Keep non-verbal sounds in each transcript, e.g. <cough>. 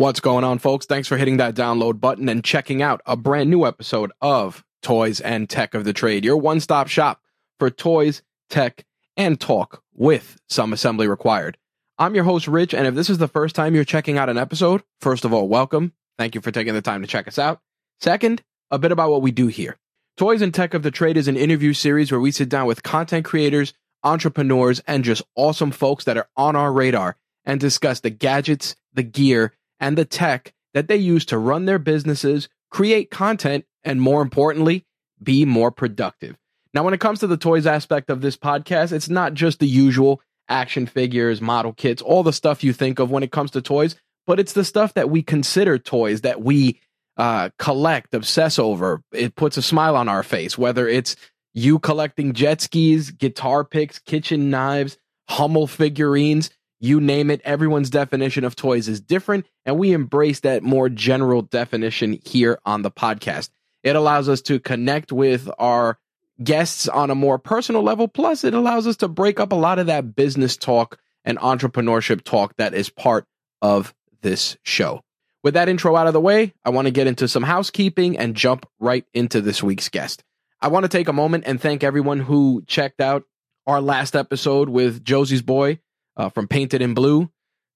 What's going on, folks? Thanks for hitting that download button and checking out a brand new episode of Toys and Tech of the Trade, your one stop shop for toys, tech, and talk with some assembly required. I'm your host, Rich, and if this is the first time you're checking out an episode, first of all, welcome. Thank you for taking the time to check us out. Second, a bit about what we do here. Toys and Tech of the Trade is an interview series where we sit down with content creators, entrepreneurs, and just awesome folks that are on our radar and discuss the gadgets, the gear, and the tech that they use to run their businesses, create content, and more importantly, be more productive. Now, when it comes to the toys aspect of this podcast, it's not just the usual action figures, model kits, all the stuff you think of when it comes to toys, but it's the stuff that we consider toys that we uh, collect, obsess over. It puts a smile on our face, whether it's you collecting jet skis, guitar picks, kitchen knives, Hummel figurines you name it, everyone's definition of toys is different, and we embrace that more general definition here on the podcast. It allows us to connect with our guests on a more personal level, plus, it allows us to break up a lot of that business talk and entrepreneurship talk that is part of this show. With that intro out of the way, I want to get into some housekeeping and jump right into this week's guest. I want to take a moment and thank everyone who checked out our last episode with Josie's Boy uh, from Painted in Blue.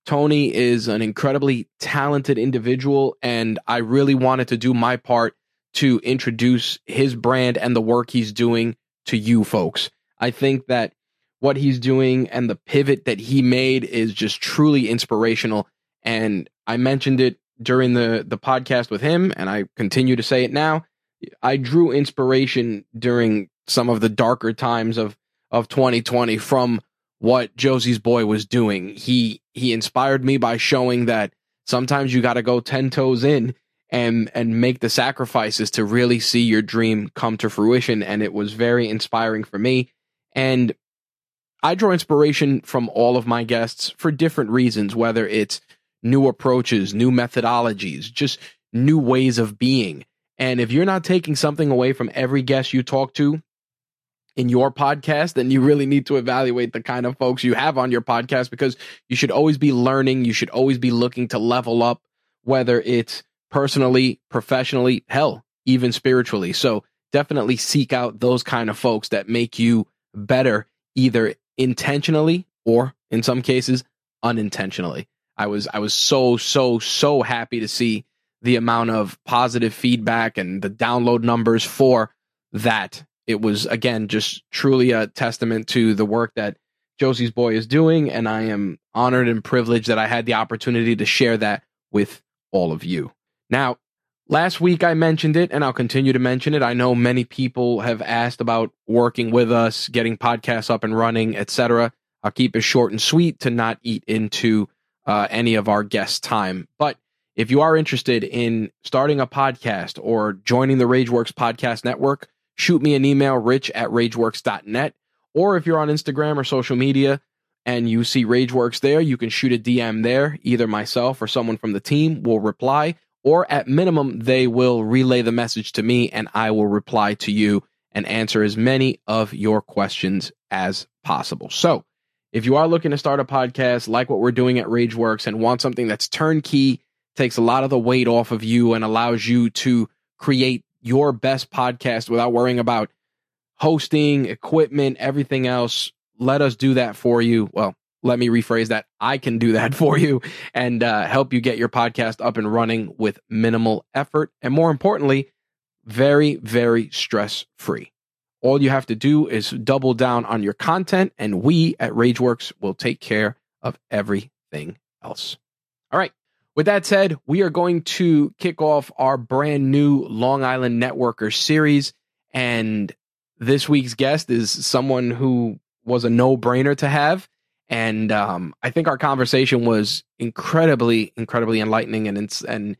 Tony is an incredibly talented individual, and I really wanted to do my part to introduce his brand and the work he's doing to you folks. I think that what he's doing and the pivot that he made is just truly inspirational. And I mentioned it during the, the podcast with him, and I continue to say it now. I drew inspiration during some of the darker times of, of 2020 from what Josie's boy was doing. He he inspired me by showing that sometimes you got to go 10 toes in and and make the sacrifices to really see your dream come to fruition and it was very inspiring for me and I draw inspiration from all of my guests for different reasons whether it's new approaches, new methodologies, just new ways of being. And if you're not taking something away from every guest you talk to, in your podcast, then you really need to evaluate the kind of folks you have on your podcast because you should always be learning. You should always be looking to level up, whether it's personally, professionally, hell, even spiritually. So definitely seek out those kind of folks that make you better, either intentionally or in some cases unintentionally. I was I was so so so happy to see the amount of positive feedback and the download numbers for that it was again just truly a testament to the work that Josie's boy is doing, and I am honored and privileged that I had the opportunity to share that with all of you. Now, last week I mentioned it, and I'll continue to mention it. I know many people have asked about working with us, getting podcasts up and running, etc. I'll keep it short and sweet to not eat into uh, any of our guests' time. But if you are interested in starting a podcast or joining the RageWorks Podcast Network, shoot me an email, rich at rageworks.net. Or if you're on Instagram or social media and you see Rageworks there, you can shoot a DM there. Either myself or someone from the team will reply, or at minimum, they will relay the message to me and I will reply to you and answer as many of your questions as possible. So, if you are looking to start a podcast like what we're doing at Rageworks and want something that's turnkey, takes a lot of the weight off of you and allows you to create your best podcast without worrying about hosting, equipment, everything else. Let us do that for you. Well, let me rephrase that. I can do that <laughs> for you and uh, help you get your podcast up and running with minimal effort. And more importantly, very, very stress free. All you have to do is double down on your content, and we at Rageworks will take care of everything else. All right. With that said, we are going to kick off our brand new Long Island Networker series. And this week's guest is someone who was a no brainer to have. And um, I think our conversation was incredibly, incredibly enlightening. And, and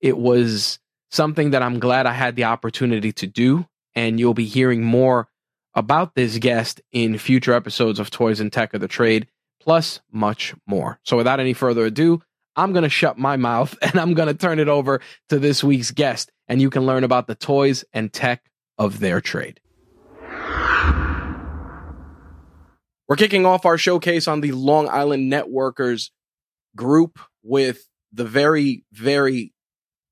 it was something that I'm glad I had the opportunity to do. And you'll be hearing more about this guest in future episodes of Toys and Tech of the Trade, plus much more. So without any further ado, I'm going to shut my mouth <laughs> and I'm going to turn it over to this week's guest, and you can learn about the toys and tech of their trade. We're kicking off our showcase on the Long Island Networkers group with the very, very,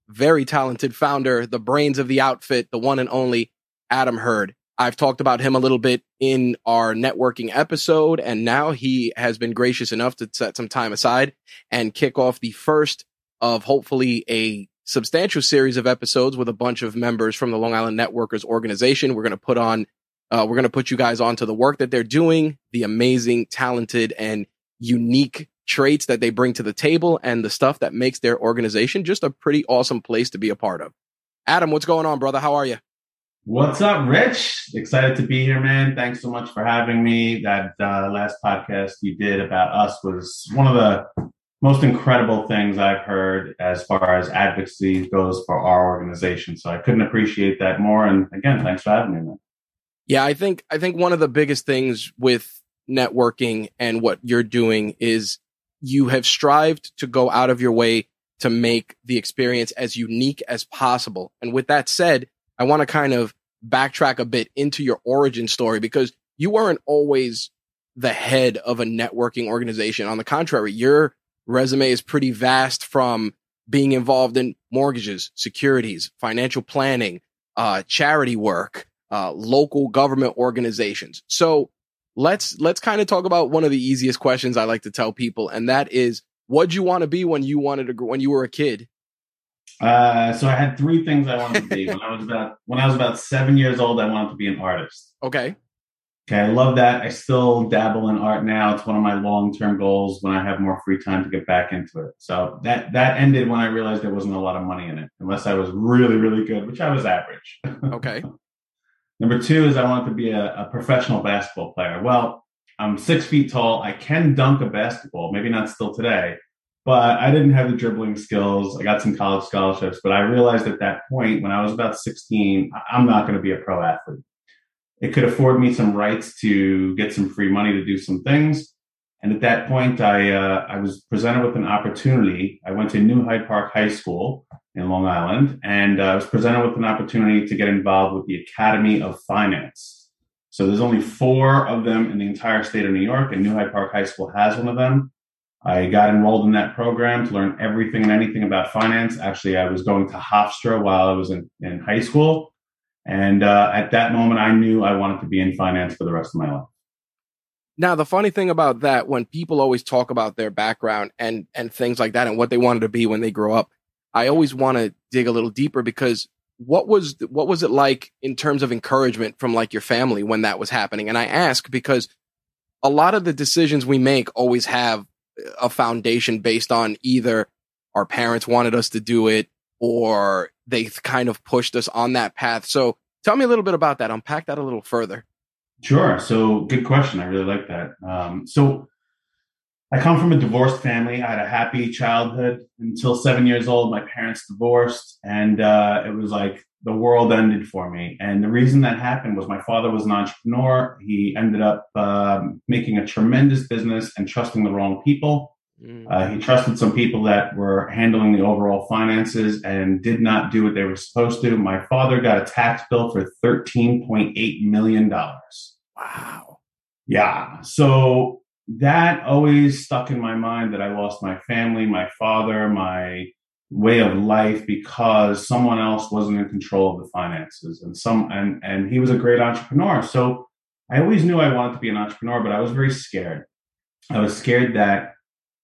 very talented founder, the brains of the outfit, the one and only Adam Hurd. I've talked about him a little bit in our networking episode, and now he has been gracious enough to set some time aside and kick off the first of hopefully a substantial series of episodes with a bunch of members from the Long Island Networkers organization. We're going to put on, uh, we're going to put you guys onto the work that they're doing, the amazing, talented, and unique traits that they bring to the table, and the stuff that makes their organization just a pretty awesome place to be a part of. Adam, what's going on, brother? How are you? What's up, Rich? Excited to be here, man. Thanks so much for having me. That uh, last podcast you did about us was one of the most incredible things I've heard as far as advocacy goes for our organization. So I couldn't appreciate that more. And again, thanks for having me, man. Yeah, I think I think one of the biggest things with networking and what you're doing is you have strived to go out of your way to make the experience as unique as possible. And with that said, I want to kind of backtrack a bit into your origin story because you weren't always the head of a networking organization. On the contrary, your resume is pretty vast from being involved in mortgages, securities, financial planning, uh, charity work, uh, local government organizations. So let's, let's kind of talk about one of the easiest questions I like to tell people. And that is, what'd you want to be when you wanted to, when you were a kid? Uh, so I had three things I wanted to be when I was about when I was about seven years old. I wanted to be an artist. Okay. Okay, I love that. I still dabble in art now. It's one of my long term goals when I have more free time to get back into it. So that that ended when I realized there wasn't a lot of money in it, unless I was really really good, which I was average. <laughs> Okay. Number two is I wanted to be a, a professional basketball player. Well, I'm six feet tall. I can dunk a basketball, maybe not still today, but I didn't have the dribbling skills. I got some college scholarships, but I realized at that point when I was about 16, I'm not going to be a pro athlete. It could afford me some rights to get some free money to do some things. And at that point, I, uh, I was presented with an opportunity. I went to New Hyde Park High School in Long Island, and uh, I was presented with an opportunity to get involved with the Academy of Finance. So there's only four of them in the entire state of New York, and New Hyde Park High School has one of them. I got enrolled in that program to learn everything and anything about finance. Actually, I was going to Hofstra while I was in, in high school. And uh, at that moment, I knew I wanted to be in finance for the rest of my life. Now, the funny thing about that, when people always talk about their background and, and things like that and what they wanted to be when they grow up, I always want to dig a little deeper because what was, what was it like in terms of encouragement from like your family when that was happening? And I ask because a lot of the decisions we make always have a foundation based on either our parents wanted us to do it or they kind of pushed us on that path. So tell me a little bit about that. Unpack that a little further. Sure. So good question. I really like that. Um, so I come from a divorced family. I had a happy childhood until seven years old. My parents divorced, and uh, it was like the world ended for me. And the reason that happened was my father was an entrepreneur. He ended up um, making a tremendous business and trusting the wrong people. Mm. Uh, he trusted some people that were handling the overall finances and did not do what they were supposed to. My father got a tax bill for $13.8 million. Wow. Yeah. So that always stuck in my mind that I lost my family, my father, my way of life because someone else wasn't in control of the finances. And some and and he was a great entrepreneur. So i always knew i wanted to be an entrepreneur but i was very scared. I was scared that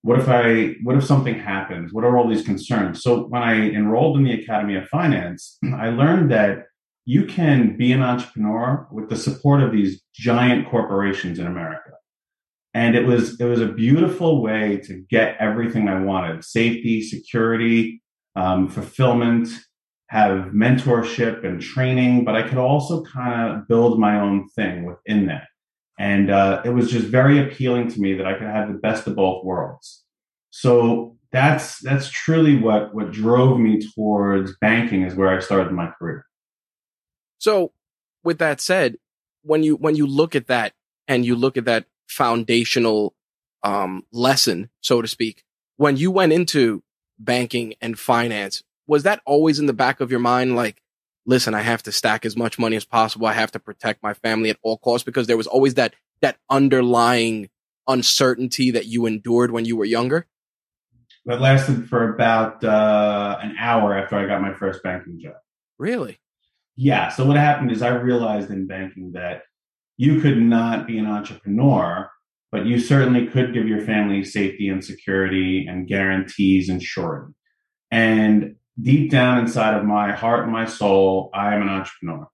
what if i what if something happens? What are all these concerns? So when i enrolled in the academy of finance <clears throat> i learned that you can be an entrepreneur with the support of these giant corporations in america and it was it was a beautiful way to get everything I wanted: safety, security, um, fulfillment, have mentorship and training. But I could also kind of build my own thing within that, and uh, it was just very appealing to me that I could have the best of both worlds. So that's that's truly what what drove me towards banking is where I started my career. So, with that said, when you when you look at that and you look at that foundational um, lesson, so to speak. When you went into banking and finance, was that always in the back of your mind? Like, listen, I have to stack as much money as possible. I have to protect my family at all costs because there was always that, that underlying uncertainty that you endured when you were younger. That lasted for about uh, an hour after I got my first banking job. Really? Yeah. So what happened is I realized in banking that you could not be an entrepreneur, but you certainly could give your family safety and security and guarantees and surety. And deep down inside of my heart and my soul, I am an entrepreneur.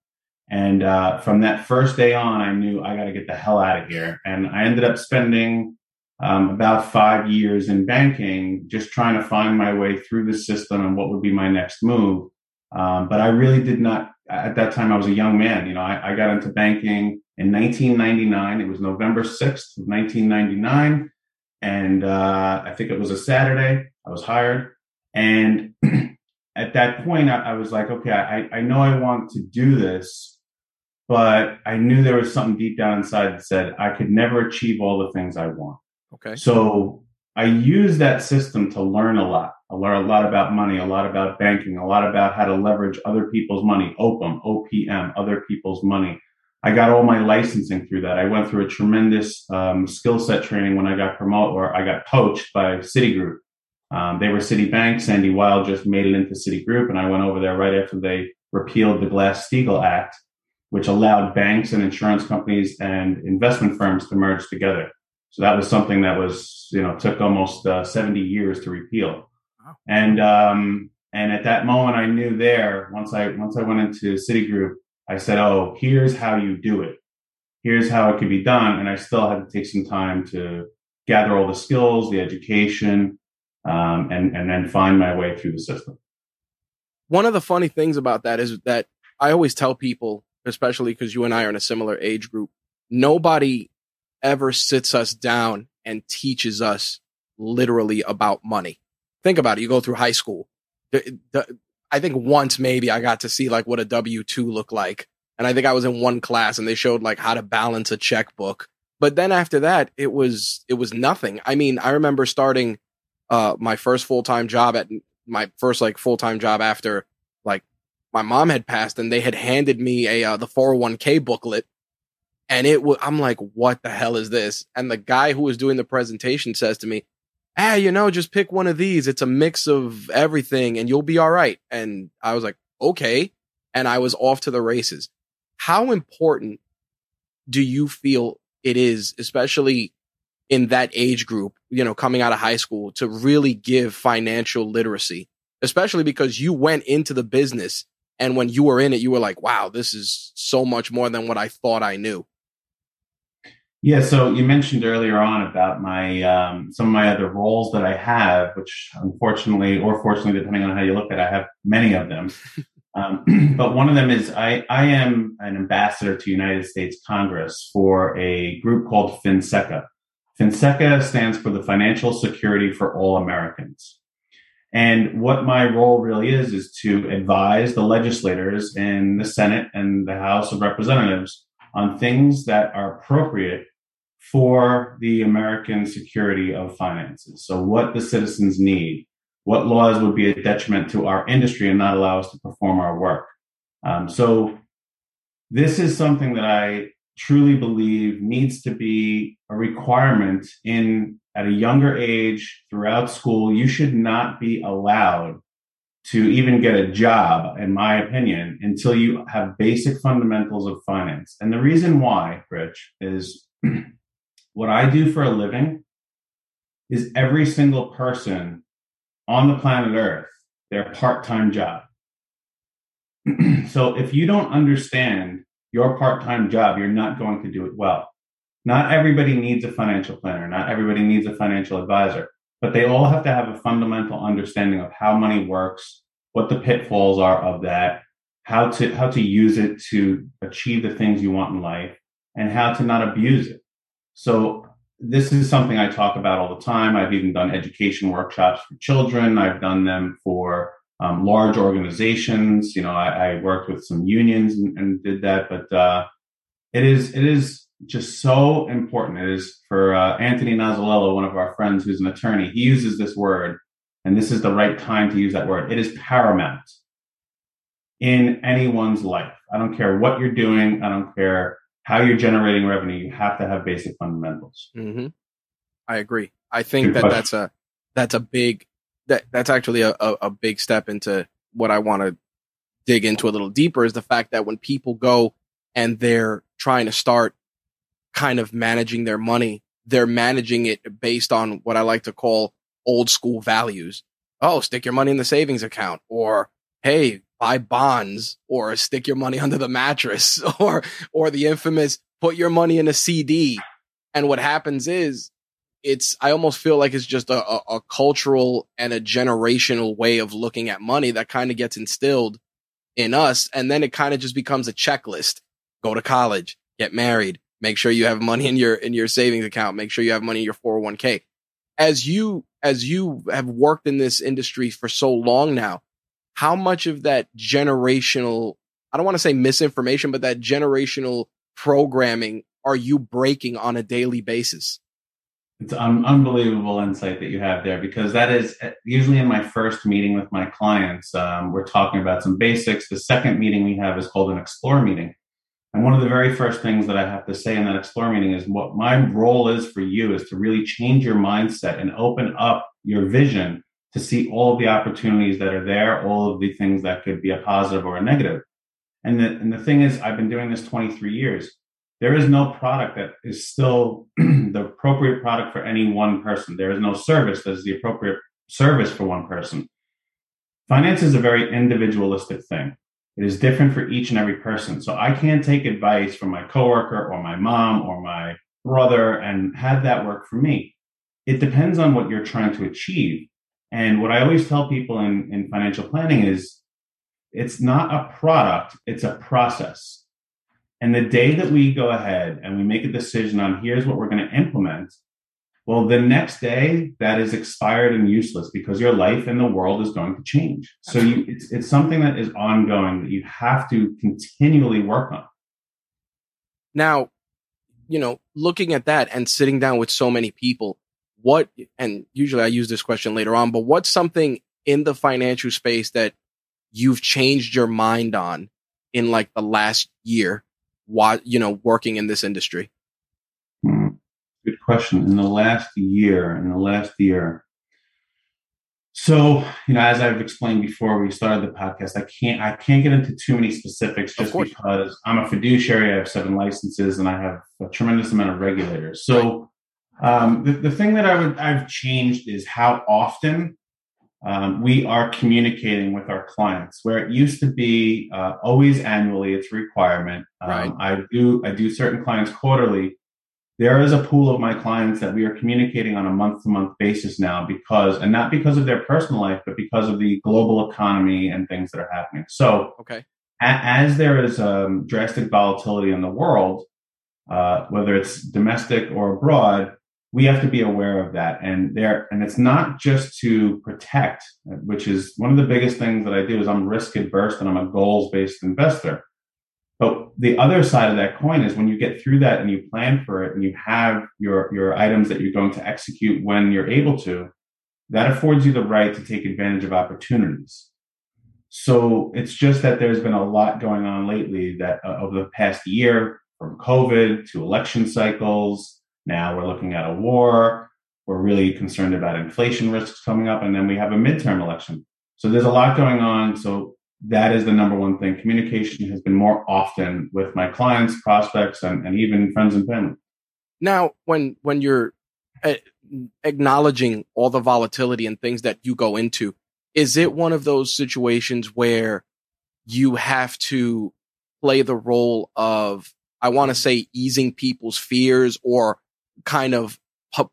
And uh, from that first day on, I knew I got to get the hell out of here. And I ended up spending um, about five years in banking, just trying to find my way through the system and what would be my next move. Um, but I really did not, at that time, I was a young man. You know, I, I got into banking in 1999. It was November 6th 1999. And uh, I think it was a Saturday. I was hired. And <clears throat> at that point, I, I was like, okay, I, I know I want to do this but I knew there was something deep down inside that said I could never achieve all the things I want. Okay. So I use that system to learn a lot. I learned a lot about money, a lot about banking, a lot about how to leverage other people's money, OPM, OPM, other people's money. I got all my licensing through that. I went through a tremendous um, skill set training when I got promoted or I got poached by Citigroup. Um, they were Citibank. Sandy Weill just made it into Citigroup, and I went over there right after they repealed the Glass-Steagall Act, which allowed banks and insurance companies and investment firms to merge together. So that was something that was, you know, took almost uh, 70 years to repeal. Wow. And, um, and at that moment, I knew there, once I, once I went into Citigroup, I said, Oh, here's how you do it. Here's how it could be done. And I still had to take some time to gather all the skills, the education, um, and, and then find my way through the system. One of the funny things about that is that I always tell people, especially because you and I are in a similar age group, nobody ever sits us down and teaches us literally about money. Think about it. You go through high school. The, the, I think once maybe I got to see like what a W 2 looked like. And I think I was in one class and they showed like how to balance a checkbook. But then after that, it was, it was nothing. I mean, I remember starting, uh, my first full time job at my first like full time job after like my mom had passed and they had handed me a, uh, the 401k booklet and it was, I'm like, what the hell is this? And the guy who was doing the presentation says to me, ah, you know, just pick one of these. It's a mix of everything and you'll be all right. And I was like, okay. And I was off to the races. How important do you feel it is, especially in that age group, you know, coming out of high school to really give financial literacy, especially because you went into the business and when you were in it, you were like, wow, this is so much more than what I thought I knew. Yeah, so you mentioned earlier on about my um, some of my other roles that I have, which unfortunately or fortunately, depending on how you look at it, I have many of them. <laughs> Um, <clears throat> but one of them is I, I am an ambassador to United States Congress for a group called FinSECA. FinSECA stands for the Financial Security for All Americans. And what my role really is, is to advise the legislators in the Senate and the House of Representatives on things that are appropriate for the American security of finances. So, what the citizens need, what laws would be a detriment to our industry and not allow us to perform our work. Um, so, this is something that I truly believe needs to be a requirement in at a younger age throughout school. You should not be allowed to even get a job, in my opinion, until you have basic fundamentals of finance. And the reason why, Rich, is <clears throat> what I do for a living is every single person on the planet Earth, their part time job. <clears throat> so if you don't understand your part time job, you're not going to do it well. Not everybody needs a financial planner, not everybody needs a financial advisor but they all have to have a fundamental understanding of how money works, what the pitfalls are of that, how to how to use it to achieve the things you want in life, and how to not abuse it. So this is something I talk about all the time. I've even done education workshops for children. I've done them for um, large organizations. You know, I, I, worked with some unions and, and did that, but uh, it is it is just so important. It is for uh, Anthony Nazzolello, one of our friends who's an attorney. He uses this word, and this is the right time to use that word. It is paramount in anyone's life. I don't care what you're doing. I don't care how you're generating revenue. You have to have basic fundamentals. Mm-hmm. I agree. I think Good that question. that's a that's a big that that's actually a, a, a big step into what I want to dig into a little deeper is the fact that when people go and they're trying to start kind of managing their money, they're managing it based on what I like to call old school values. Oh, stick your money in the savings account or hey, buy bonds or stick your money <laughs> under the mattress <laughs> or or the infamous put your money in a CD. And what happens is it's I almost feel like it's just a, a, a cultural and a generational way of looking at money that kind of gets instilled in us. And then it kind of just becomes a checklist. Go to college, get married, make sure you have money in your in your savings account, make sure you have money in your 401k. As you as you have worked in this industry for so long now, how much of that generational I don't want to say misinformation, but that generational programming are you breaking on a daily basis? It's unbelievable insight that you have there because that is uh, usually in my first meeting with my clients. Um, we're talking about some basics. The second meeting we have is called an explore meeting. And one of the very first things that I have to say in that explore meeting is what my role is for you is to really change your mindset and open up your vision to see all of the opportunities that are there, all of the things that could be a positive or a negative. And the, and the thing is, I've been doing this 23 years there is no product that is still <clears throat> the appropriate product for any one person. There is no service that is the appropriate service for one person. Finance is a very individualistic thing. It is different for each and every person. So I can't take advice from my coworker or my mom or my brother and have that work for me. It depends on what you're trying to achieve. And what I always tell people in, in financial planning is it's not a product, it's a process. And the day that we go ahead and we make a decision on here's what we're going to implement, well, the next day that is expired and useless because your life and the world is going to change. So you, it's, it's something that is ongoing that you have to continually work on. Now, you know, looking at that and sitting down with so many people, what, and usually I use this question later on, but what's something in the financial space that you've changed your mind on in like the last year why you know working in this industry? Good question. In the last year, in the last year, so you know, as I've explained before, we started the podcast. I can't I can't get into too many specifics just because I'm a fiduciary. I have seven licenses and I have a tremendous amount of regulators. So um, the, the thing that I would I've changed is how often um, we are communicating with our clients where it used to be uh, always annually it's a requirement um, right. i do i do certain clients quarterly there is a pool of my clients that we are communicating on a month to month basis now because and not because of their personal life but because of the global economy and things that are happening. So okay. as there is um, drastic volatility in the world uh, whether it's domestic or abroad we have to be aware of that. And there and it's not just to protect which is one of the biggest things that i do is i'm risk adverse and i'm a goals based investor but the other side of that coin is when you get through that and you plan for it and you have your your items that you're going to execute when you're able to that affords you the right to take advantage of opportunities so it's just that there's been a lot going on lately that uh, over the past year from covid to election cycles now we're looking at a war. We're really concerned about inflation risks coming up. And then we have a midterm election. So there's a lot going on. So that is the number one thing. Communication has been more often with my clients, prospects, and, and even friends and family. Now, when when you're uh, acknowledging all the volatility and things that you go into, is it one of those situations where you have to play the role of I want to say easing people's fears or kind of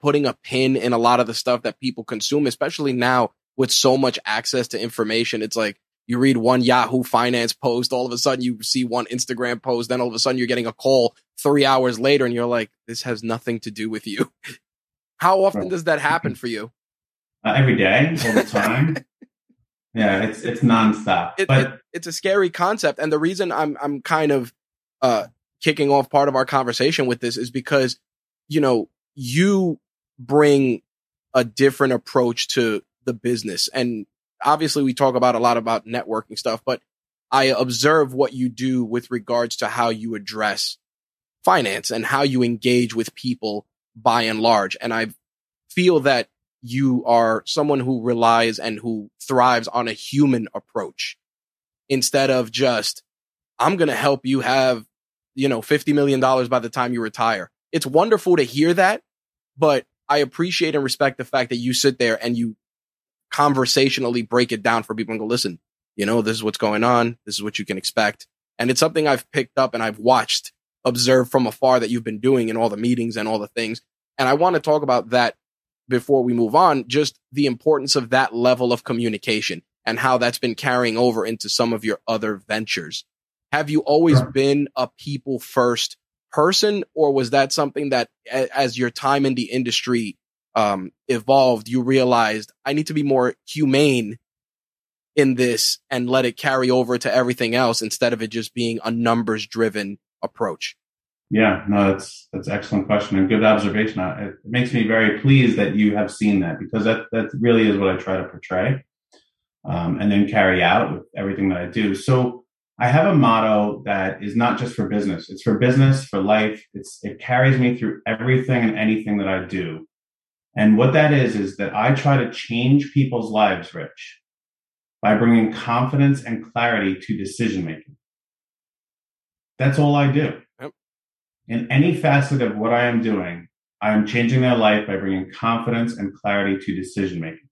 putting a pin in a lot of the stuff that people consume, especially now with so much access to information. It's like you read one Yahoo Finance post, all of a sudden you see one Instagram post, then all of a sudden you're getting a call three hours later and you're like, this has nothing to do with you. <laughs> How often does that happen <laughs> for you? Uh, every day, all the time. <laughs> yeah, it's it's nonstop. It, but it, it's a scary concept, and the reason I'm I'm kind of uh, kicking off part of our conversation with this is because you know, you bring a different approach to the business. And obviously we talk about a lot about networking stuff, but I observe what you do with regards to how you address finance and how you engage with people by and large. And I feel that you are someone who relies and who thrives on a human approach instead of just, I'm going to help you have, you know, $50 million by the time you retire. It's wonderful to hear that, but I appreciate and respect the fact that you sit there and you conversationally break it down for people and go, listen, you know, this is what's going on. This is what you can expect. And it's something I've picked up and I've watched, observed from afar that you've been doing in all the meetings and all the things. And I want to talk about that before we move on, just the importance of that level of communication and how that's been carrying over into some of your other ventures. Have you always sure. been a people first person or was that something that as your time in the industry um, evolved, you realized I need to be more humane in this and let it carry over to everything else instead of it just being a numbers driven approach? Yeah, no, that's that's excellent question and good observation. It makes me very pleased that you have seen that because that that really is what I try to portray, um, and then carry out with everything that I do. So I have a motto that is not just for business; it's for business, for life. It's it carries me through everything and anything that I do. And what that is is that I try to change people's lives, Rich, by bringing confidence and clarity to decision making. That's all I do in any facet of what I am doing, I am changing their life by bringing confidence and clarity to decision making.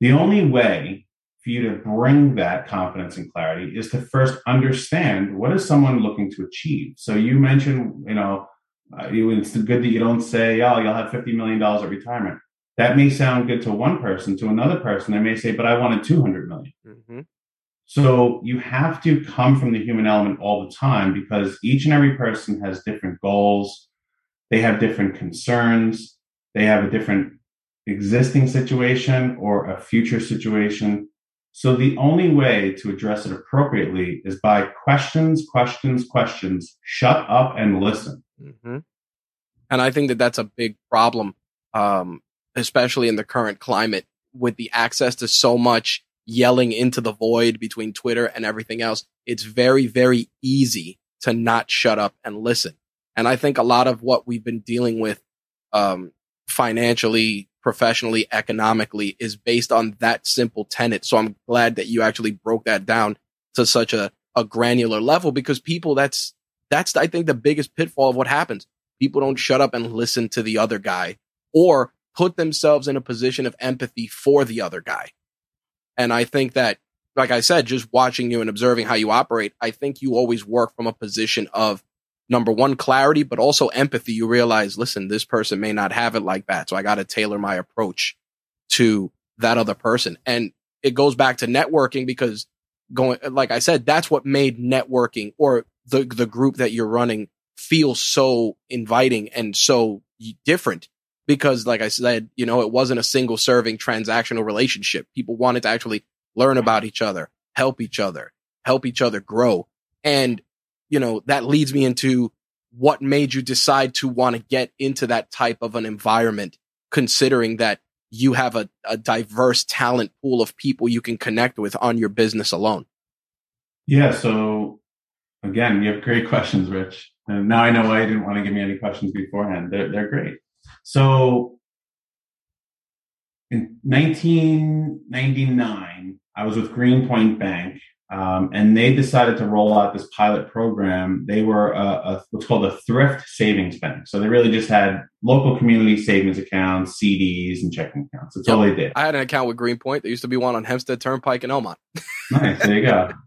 The only way for you to bring that confidence and clarity is to first understand what is someone looking to achieve. So you mentioned, you know, uh, it's good that you don't say, "Oh, you'll have fifty million dollars at retirement." That may sound good to one person. To another person, they may say, "But I wanted two hundred million. Mm-hmm. So you have to come from the human element all the time because each and every person has different goals. They have different concerns. They have a different existing situation or a future situation. So the only way to address it appropriately is by questions, questions, questions. Shut up and listen. Mm-hmm. And I think that that's a big problem, um, especially in the current climate with the access to so much yelling into the void between Twitter and everything else, it's very, very easy to not shut up and listen. And I think a lot of what we've been dealing with, um, financially, professionally, economically is based on that simple tenet. So I'm glad that you actually broke that down to such a, a granular level because people, that's, that's, I think the biggest pitfall of what happens. People don't shut up and listen to the other guy or put themselves in a position of empathy for the other guy. And I think that, like I said, just watching you and observing how you operate, I think you always work from a position of number one, clarity, but also empathy. You realize, listen, this person may not have it like that. So I got to tailor my approach to that other person. And it goes back to networking because going, like I said, that's what made networking or the, the group that you're running feel so inviting and so different because like I said, you know, it wasn't a single serving transactional relationship. People wanted to actually learn about each other, help each other, help each other grow. And, you know, that leads me into what made you decide to want to get into that type of an environment, considering that you have a, a diverse talent pool of people you can connect with on your business alone. Yeah. So again, you have great questions, Rich. And now I know why you didn't want to give me any questions beforehand. They're, they're great. So in 1999, I was with Greenpoint Bank, um, and they decided to roll out this pilot program. They were a, a, what's called a thrift savings bank. So they really just had local community savings accounts, CDs, and checking accounts. That's yep. all they did. I had an account with Greenpoint. There used to be one on Hempstead Turnpike in Elmont. nice. There you go. <laughs>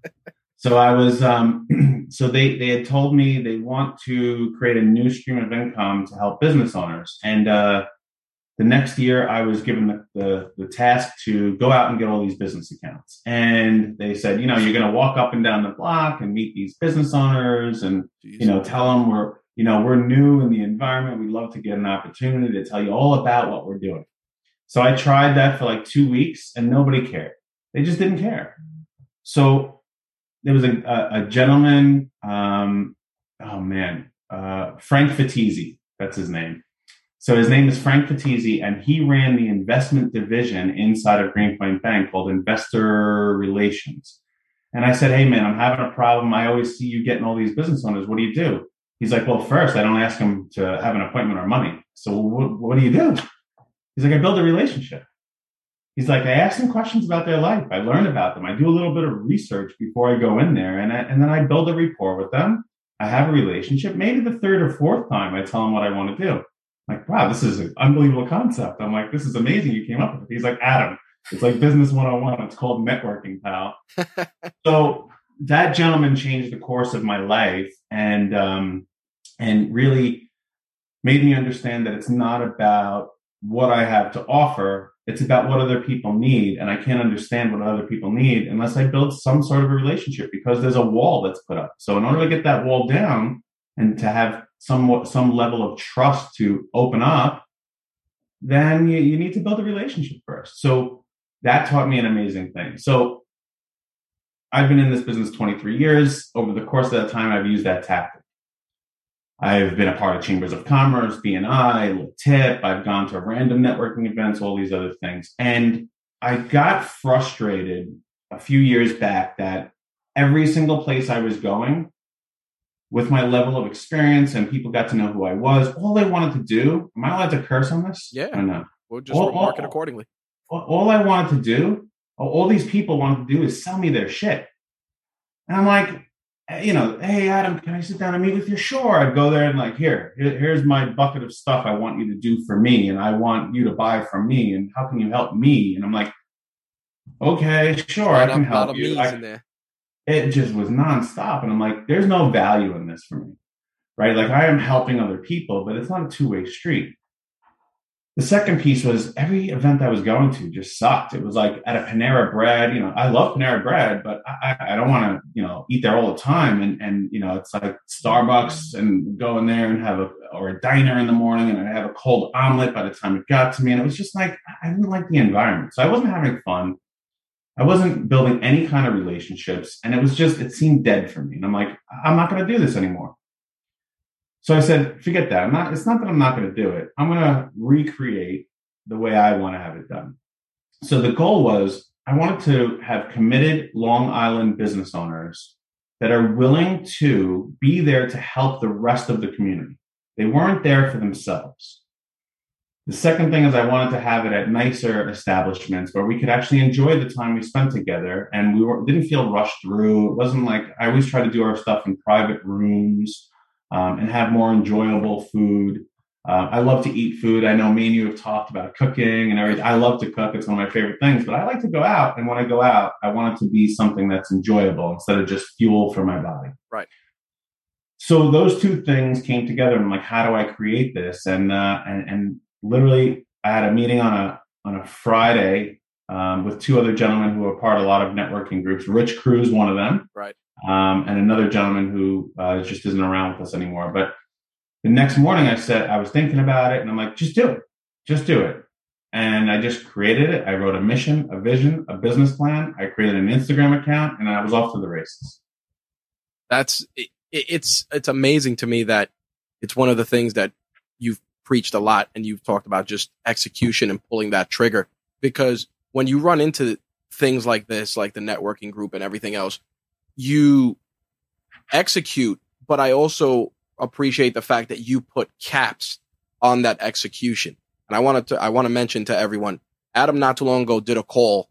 So I was, um, <clears throat> so they, they had told me they want to create a new stream of income to help business owners. And, uh, the next year I was given the, the, the, task to go out and get all these business accounts. And they said, you know, you're going to walk up and down the block and meet these business owners and, Jeez. you know, tell them we're, you know, we're new in the environment. We'd love to get an opportunity to tell you all about what we're doing. So I tried that for like two weeks and nobody cared. They just didn't care. So there was a, a, a gentleman, um, oh man, uh, Frank Fatizzi, that's his name. So his name is Frank Fatizzi, and he ran the investment division inside of Greenpoint Bank called Investor Relations. And I said, Hey man, I'm having a problem. I always see you getting all these business owners. What do you do? He's like, Well, first, I don't ask them to have an appointment or money. So what, what do you do? He's like, I build a relationship. He's like, I ask them questions about their life. I learn about them. I do a little bit of research before I go in there, and I, and then I build a rapport with them. I have a relationship. Maybe the third or fourth time, I tell them what I want to do. I'm like, wow, this is an unbelievable concept. I'm like, this is amazing. You came up with it. He's like, Adam, it's like business 101. It's called networking, pal. <laughs> so that gentleman changed the course of my life and um, and really made me understand that it's not about what I have to offer. It's about what other people need. And I can't understand what other people need unless I build some sort of a relationship because there's a wall that's put up. So in order to get that wall down and to have some some level of trust to open up, then you, you need to build a relationship first. So that taught me an amazing thing. So I've been in this business 23 years. Over the course of that time, I've used that tactic. I've been a part of chambers of commerce, BNI, TIP. I've gone to random networking events, all these other things. And I got frustrated a few years back that every single place I was going with my level of experience and people got to know who I was, all they wanted to do, am I allowed to curse on this? Yeah. Or no? We'll just all, remark all, it accordingly. All I wanted to do, all these people wanted to do is sell me their shit. And I'm like, you know, hey Adam, can I sit down and meet with you? Sure. I'd go there and like, here, here's my bucket of stuff I want you to do for me, and I want you to buy from me, and how can you help me? And I'm like, okay, sure, I can help you. I, it just was nonstop, and I'm like, there's no value in this for me, right? Like I am helping other people, but it's not a two way street. The second piece was every event I was going to just sucked. It was like at a Panera Bread, you know, I love Panera Bread, but I, I don't want to, you know, eat there all the time. And, and, you know, it's like Starbucks and go in there and have a, or a diner in the morning and I have a cold omelet by the time it got to me. And it was just like, I didn't like the environment. So I wasn't having fun. I wasn't building any kind of relationships. And it was just, it seemed dead for me. And I'm like, I'm not going to do this anymore. So I said, forget that. I'm not, it's not that I'm not going to do it. I'm going to recreate the way I want to have it done. So the goal was I wanted to have committed Long Island business owners that are willing to be there to help the rest of the community. They weren't there for themselves. The second thing is I wanted to have it at nicer establishments where we could actually enjoy the time we spent together and we were, didn't feel rushed through. It wasn't like I always try to do our stuff in private rooms um, and have more enjoyable food. Uh, I love to eat food. I know me and you have talked about cooking and everything. I love to cook. It's one of my favorite things, but I like to go out. And when I go out, I want it to be something that's enjoyable instead of just fuel for my body. Right. So those two things came together. I'm like, how do I create this? And, uh, and, and literally I had a meeting on a, on a Friday um, with two other gentlemen who are part of a lot of networking groups. Rich Cruz, one of them. Right um, and another gentleman who uh, just isn't around with us anymore. But the next morning, I said I was thinking about it, and I'm like, just do it, just do it. And I just created it. I wrote a mission, a vision, a business plan. I created an Instagram account, and I was off to the races. That's it, it's it's amazing to me that it's one of the things that you've preached a lot, and you've talked about just execution and pulling that trigger. Because when you run into things like this, like the networking group and everything else, you execute, but I also appreciate the fact that you put caps on that execution. And I wanted to, I want to mention to everyone, Adam not too long ago did a call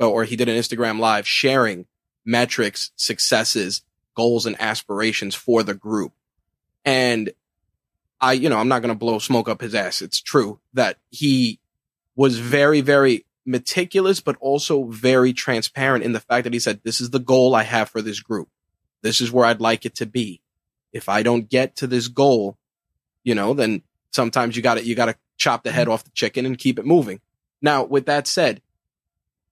uh, or he did an Instagram live sharing metrics, successes, goals and aspirations for the group. And I, you know, I'm not going to blow smoke up his ass. It's true that he was very, very meticulous, but also very transparent in the fact that he said, this is the goal I have for this group. This is where I'd like it to be. If I don't get to this goal, you know, then sometimes you got to, you got to chop the head off the chicken and keep it moving. Now, with that said,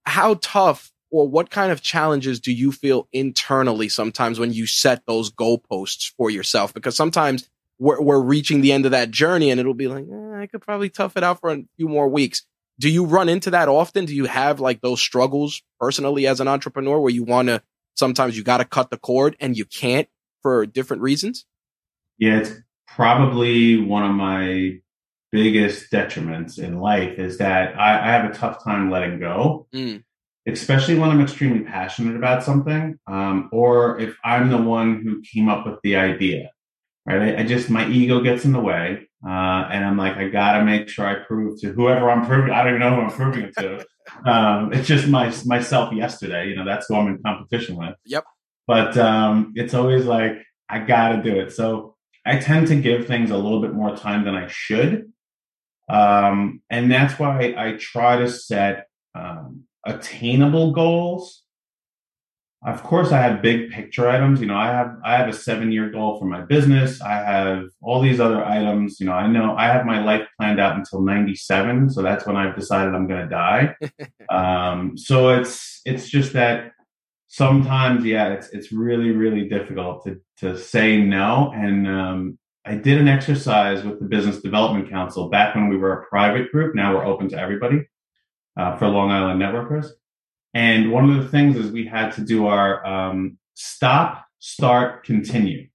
how tough or what kind of challenges do you feel internally sometimes when you set those goalposts for yourself? Because sometimes we're, we're reaching the end of that journey and it'll be like, eh, I could probably tough it out for a few more weeks do you run into that often? Do you have like those struggles personally as an entrepreneur where you want to sometimes you got to cut the cord and you can't for different reasons? Yeah, it's probably one of my biggest detriments in life is that I, I have a tough time letting go, mm. especially when I'm extremely passionate about something, um, or if I'm the one who came up with the idea. Right? I, I just my ego gets in the way, uh, and I'm like, I gotta make sure I prove to whoever I'm proving. I don't even know who I'm proving it to. <laughs> um, it's just my myself yesterday. You know, that's who I'm in competition with. Yep. But um, it's always like I gotta do it. So I tend to give things a little bit more time than I should, um, and that's why I try to set um, attainable goals of course i have big picture items. You know i have i have a seven year goal for my business. I have all these other items. You know i know i have my life planned out until 97 so that's when i've decided i'm going to die. <laughs> Um, so it's it's just that sometimes yeah it's it's really really difficult to to say no. And um, i did an exercise with the business development council back when we were a private group. Now we're open to everybody uh, for long island networkers and one of the things is we had to do our um, stop, start, continue.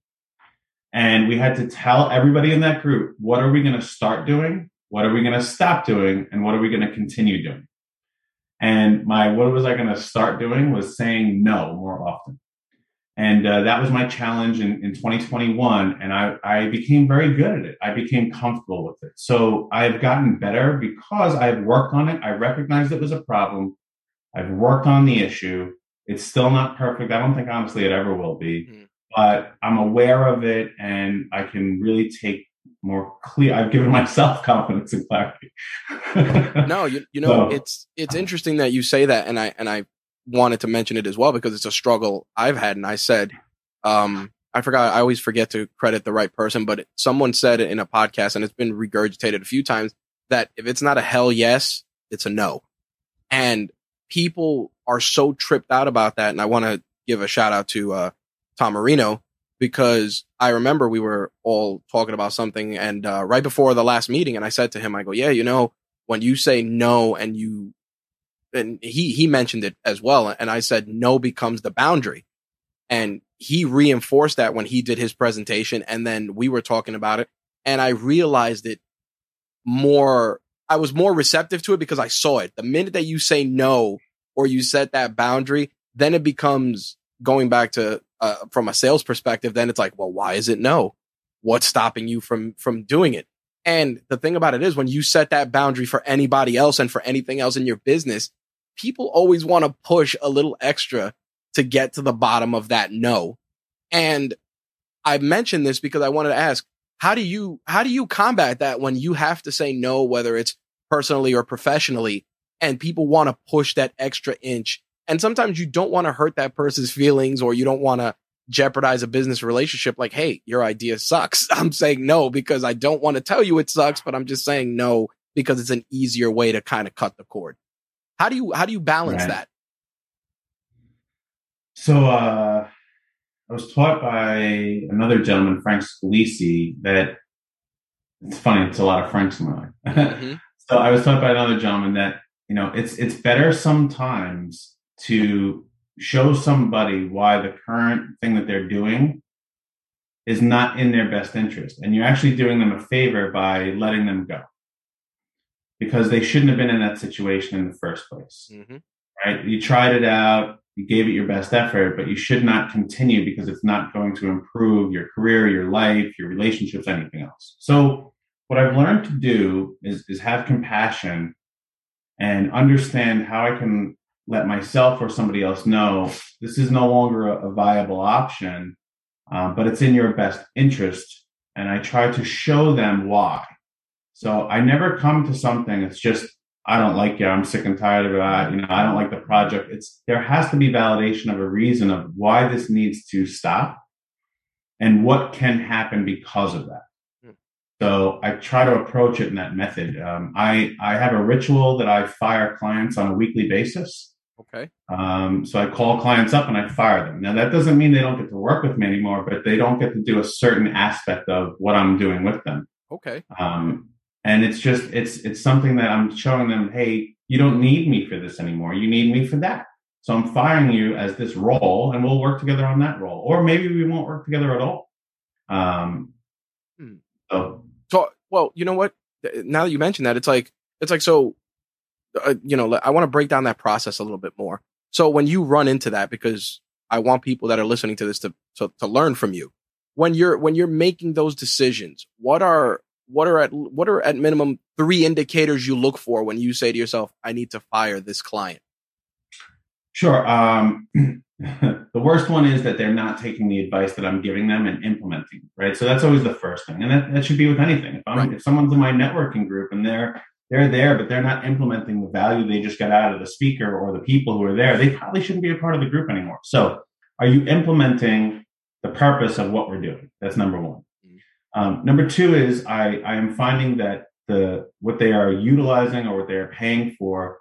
And we had to tell everybody in that group, what are we going to start doing? What are we going to stop doing? And what are we going to continue doing? And my, what was I going to start doing was saying no more often. And uh, that was my challenge in, in 2021. And I, I became very good at it. I became comfortable with it. So I've gotten better because I've worked on it. I recognized it was a problem. I've worked on the issue. It's still not perfect. I don't think honestly it ever will be, mm. but I'm aware of it and I can really take more clear. I've given <laughs> myself confidence and clarity. no, you, you <laughs> know, so, it's, it's interesting that you say that. And I, and I wanted to mention it as well because it's a struggle I've had. And I said, um, I forgot, I always forget to credit the right person, but someone said it in a podcast and it's been regurgitated a few times that if it's not a hell yes, it's a no. And people are so tripped out about that. And I want to give a shout out to, uh, Tom Marino because I remember we were all talking about something and, uh, right before the last meeting. And I said to him, I go, yeah, you know, when you say no and you, and he, he mentioned it as well. And I said, no becomes the boundary. And he reinforced that when he did his presentation. And then we were talking about it and I realized it more I was more receptive to it because I saw it. The minute that you say no or you set that boundary, then it becomes going back to uh, from a sales perspective. Then it's like, well, why is it no? What's stopping you from from doing it? And the thing about it is, when you set that boundary for anybody else and for anything else in your business, people always want to push a little extra to get to the bottom of that no. And I mentioned this because I wanted to ask, how do you, how do you combat that when you have to say no, whether it's personally or professionally, and people want to push that extra inch? And sometimes you don't want to hurt that person's feelings or you don't want to jeopardize a business relationship like, Hey, your idea sucks. <laughs> I'm saying no because I don't want to tell you it sucks, but I'm just saying no because it's an easier way to kind of cut the cord. How do you, how do you balance right. that? So, uh, I was taught by another gentleman, Frank Scalisi, that it's funny. It's a lot of Franks in my life. Mm-hmm. <laughs> so I was taught by another gentleman that you know it's it's better sometimes to show somebody why the current thing that they're doing is not in their best interest, and you're actually doing them a favor by letting them go because they shouldn't have been in that situation in the first place. Mm-hmm. Right? You tried it out you gave it your best effort, but you should not continue because it's not going to improve your career, your life, your relationships, anything else. So what I've learned to do is, is have compassion and understand how I can let myself or somebody else know this is no longer a, a viable option, um, but it's in your best interest. And I try to show them why. So I never come to something. It's just I don't like you. I'm sick and tired of it. you know, I don't like the project. It's there has to be validation of a reason of why this needs to stop and what can happen because of that. Hmm. So I try to approach it in that method. Um, I I have a ritual that I fire clients on a weekly basis. Okay. Um, so I call clients up and I fire them. Now that doesn't mean they don't get to work with me anymore, but they don't get to do a certain aspect of what I'm doing with them. Okay. Um, and it's just it's it's something that i'm showing them hey you don't need me for this anymore. You need me for that. So i'm firing you as this role and we'll work together on that role. Or maybe we won't work together at all. Um hmm. so. So well you know what? Now that you mentioned that it's like it's like so uh, you know i want to break down that process a little bit more. So when you run into that because i want people that are listening to this to to, to learn from you when you're when you're making those decisions, what are what are at what are at minimum three indicators you look for when you say to yourself, "I need to fire this client"? Sure. Um, <clears throat> the worst one is that they're not taking the advice that I'm giving them and implementing. Right. So that's always the first thing, and that, that should be with anything. If I'm right. if someone's in my networking group and they're they're there, but they're not implementing the value they just got out of the speaker or the people who are there, they probably shouldn't be a part of the group anymore. So, are you implementing the purpose of what we're doing? That's number one. Um, number two is I, I am finding that the what they are utilizing or what they are paying for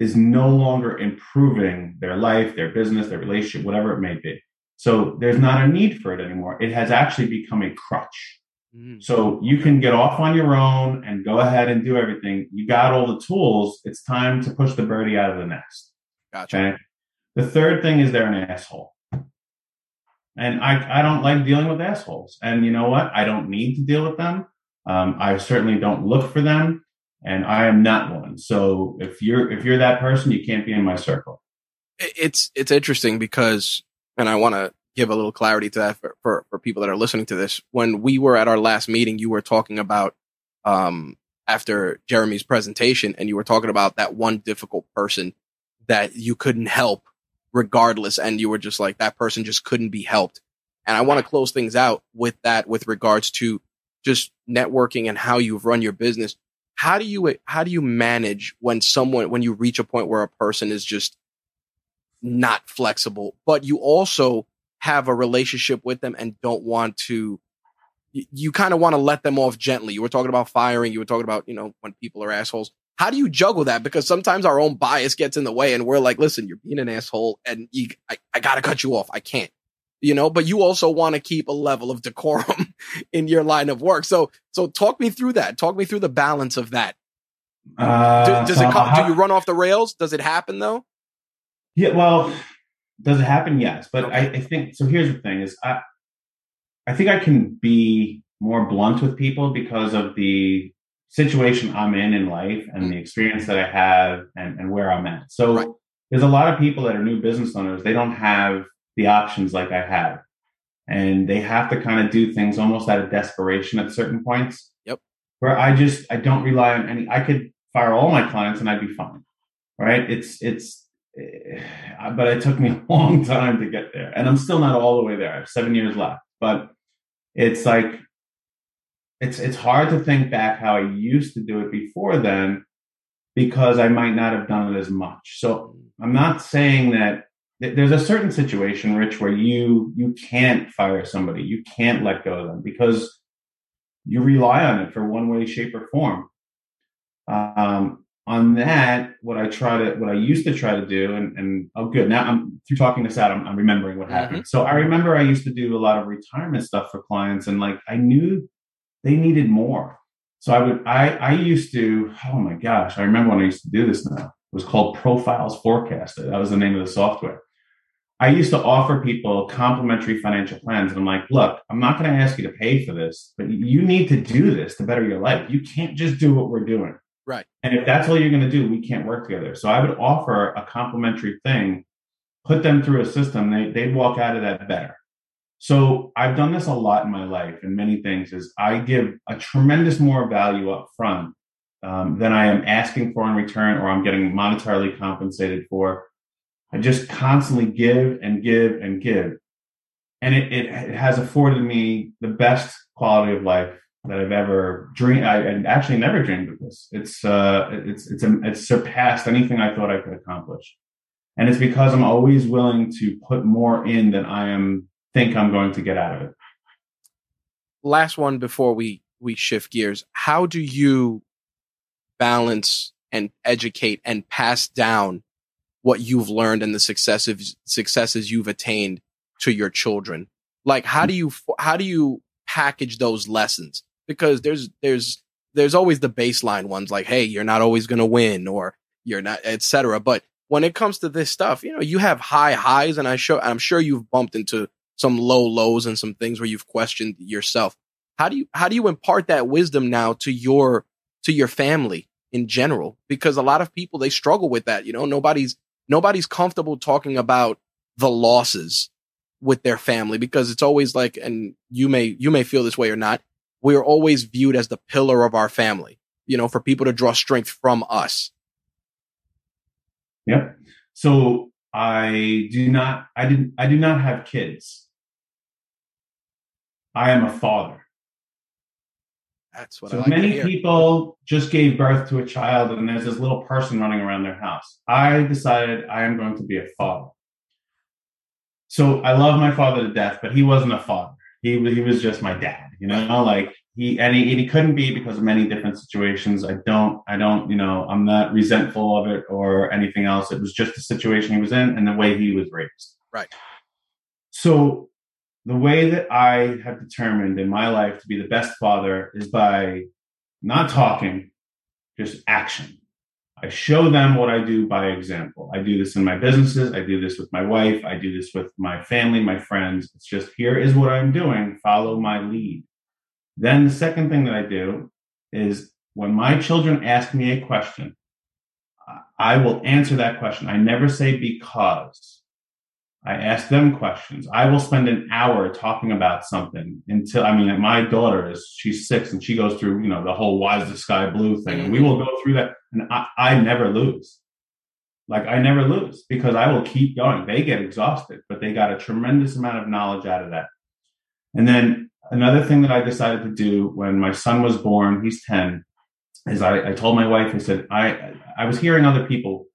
is no longer improving their life, their business, their relationship, whatever it may be. So there's not a need for it anymore. It has actually become a crutch. Mm-hmm. So you can get off on your own and go ahead and do everything. You got all the tools. It's time to push the birdie out of the nest. Gotcha. Okay? The third thing is they're an asshole. And I, I don't like dealing with assholes. And you know what? I don't need to deal with them. Um, I certainly don't look for them and I am not one. So if you're if you're that person, you can't be in my circle. It's it's interesting because, and I want to give a little clarity to that for, for, for people that are listening to this. When we were at our last meeting, you were talking about um, after Jeremy's presentation, and you were talking about that one difficult person that you couldn't help regardless, and you were just like that person just couldn't be helped. And I want to close things out with that, with regards to just networking and how you've run your business. How do you how do you manage when someone when you reach a point where a person is just not flexible but you also have a relationship with them and don't want to you, you kind of want to let them off gently? You were talking about firing you were talking about you know when people are assholes how do you juggle that because sometimes our own bias gets in the way and we're like listen you're being an asshole and you, I, I gotta cut you off i can't you know, but you also want to keep a level of decorum <laughs> in your line of work. So, so talk me through that. Talk me through the balance of that. Uh, do, does it come, do you run off the rails? Does it happen though? Yeah, well, does it happen? Yes, but. I, I, think so. Here's the thing: is I, I think I can be more blunt with people because of the situation I'm in in life and mm-hmm. the experience that I have and, and where I'm at. So right. there's a lot of people that are new business owners. They don't have the options like I have, And they have to kind of do things almost out of desperation at certain points. Yep. Where I just I don't rely on any I could fire all my clients and I'd be fine. Right? It's it's eh, but it took me <laughs> a long time to get there. And I'm still not all the way there. I have 7 years left. But it's like it's it's hard to think back how I used to do it before then because I might not have done it as much. So I'm not saying that there's a certain situation, Rich, where you you can't fire somebody, you can't let go of them because you rely on it for one way, shape, or form. Um, on that, what I try to, what I used to try to do, and, and oh, good. Now I'm through talking this out. I'm, I'm remembering what happened. Mm-hmm. So I remember I used to do a lot of retirement stuff for clients, and like I knew they needed more. So I would, I, I used to, oh my gosh, I remember when I used to do this now. It was called Profiles Forecaster. That was the name of the software. I used to offer people complimentary financial plans. And I'm like, look, I'm not going to ask you to pay for this, but you need to do this to better your life. You can't just do what we're doing. Right. And if that's all you're going to do, we can't work together. So I would offer a complimentary thing, put them through a system. They, they'd walk out of that better. So I've done this a lot in my life and many things is I give a tremendous more value up front um, than I am asking for in return or I'm getting monetarily compensated for I just constantly give and give and give. And it, it, it has afforded me the best quality of life that I've ever dreamed. I, I actually never dreamed of this. It's, uh, it's, it's, it's surpassed anything I thought I could accomplish. And it's because I'm always willing to put more in than I am think I'm going to get out of it. Last one before we, we shift gears. How do you balance and educate and pass down what you've learned and the successive successes you've attained to your children like how do you how do you package those lessons because there's there's there's always the baseline ones like hey you're not always going to win or you're not etc but when it comes to this stuff you know you have high highs and i show i'm sure you've bumped into some low lows and some things where you've questioned yourself how do you how do you impart that wisdom now to your to your family in general because a lot of people they struggle with that you know nobody's nobody's comfortable talking about the losses with their family because it's always like, and you may, you may feel this way or not. We are always viewed as the pillar of our family, you know, for people to draw strength from us. Yep. So I do not, I didn't, I do not have kids. I am a father. That's what so like many people just gave birth to a child and there's this little person running around their house. I decided I am going to be a father. So I love my father to death, but he wasn't a father. He, he was just my dad, you know, like he, and he, and he couldn't be because of many different situations. I don't, I don't, you know, I'm not resentful of it or anything else. It was just the situation he was in and the way he was raised. Right. So the way that I have determined in my life to be the best father is by not talking, just action. I show them what I do by example. I do this in my businesses. I do this with my wife. I do this with my family, my friends. It's just here is what I'm doing. Follow my lead. Then the second thing that I do is when my children ask me a question, I will answer that question. I never say because. I ask them questions. I will spend an hour talking about something until, I mean, my daughter is, she's six and she goes through, you know, the whole why is the sky blue thing. And we will go through that and I, I never lose. Like I never lose because I will keep going. They get exhausted, but they got a tremendous amount of knowledge out of that. And then another thing that I decided to do when my son was born, he's 10, is I, I told my wife, I said, I, I was hearing other people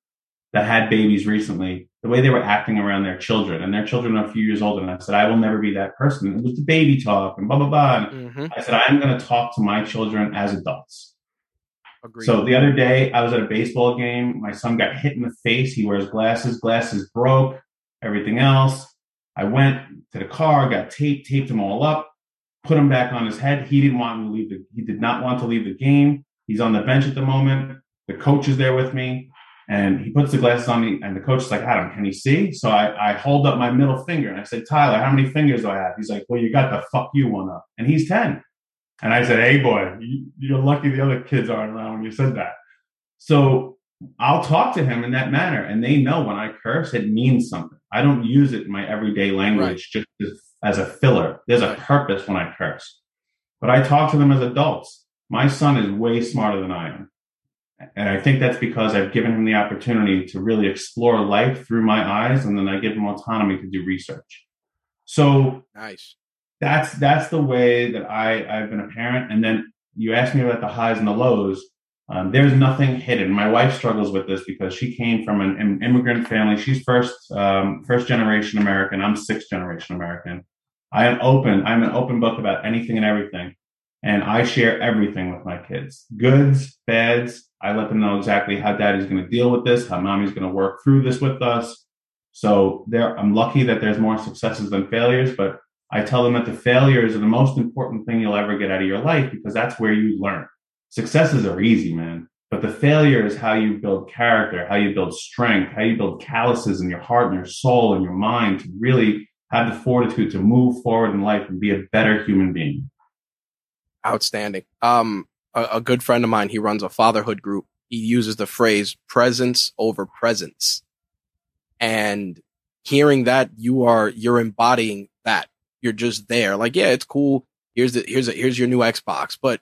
that had babies recently, the way they were acting around their children, and their children are a few years old. And I said, I will never be that person. It was the baby talk and blah, blah, blah. And mm-hmm. I said, I'm going to talk to my children as adults. Agreed. So the other day, I was at a baseball game. My son got hit in the face. He wears glasses. Glasses broke. Everything else. I went to the car, got taped, taped them all up, put him back on his head. He didn't want to leave the. He did not want to leave the game. He's on the bench at the moment. The coach is there with me. And he puts the glasses on me, and the coach is like, Adam, can you see? So I, I hold up my middle finger and I said, Tyler, how many fingers do I have? He's like, Well, you got the fuck you one up. And he's 10. And I said, Hey, boy, you, are lucky the other kids aren't around when you said that. So I'll talk to him in that manner. And they know when I curse, it means something. I don't use it in my everyday language right. just as, as a filler. There's a purpose when I curse. But I talk to them as adults. My son is way smarter than I am. And I think that's because I've given him the opportunity to really explore life through my eyes, and then I give him autonomy to do research. So nice. That's that's the way that I I've been a parent. And then you asked me about the highs and the lows. Um, there's nothing hidden. My wife struggles with this because she came from an, an immigrant family. She's first um, first generation American. I'm sixth generation American. I am open. I'm an open book about anything and everything, and I share everything with my kids, goods, bads. I let them know exactly how daddy's going to deal with this, how mommy's going to work through this with us. So there, I'm lucky that there's more successes than failures, but I tell them that the failures are the most important thing you'll ever get out of your life because that's where you learn. Successes are easy, man. But the failure is how you build character, how you build strength, how you build calluses in your heart and your soul and your mind to really have the fortitude to move forward in life and be a better human being. Outstanding. Um, a, a good friend of mine, he runs a fatherhood group. He uses the phrase presence over presents. And hearing that you are, you're embodying that. You're just there. Like, yeah, it's cool. Here's the, here's a, here's your new Xbox, but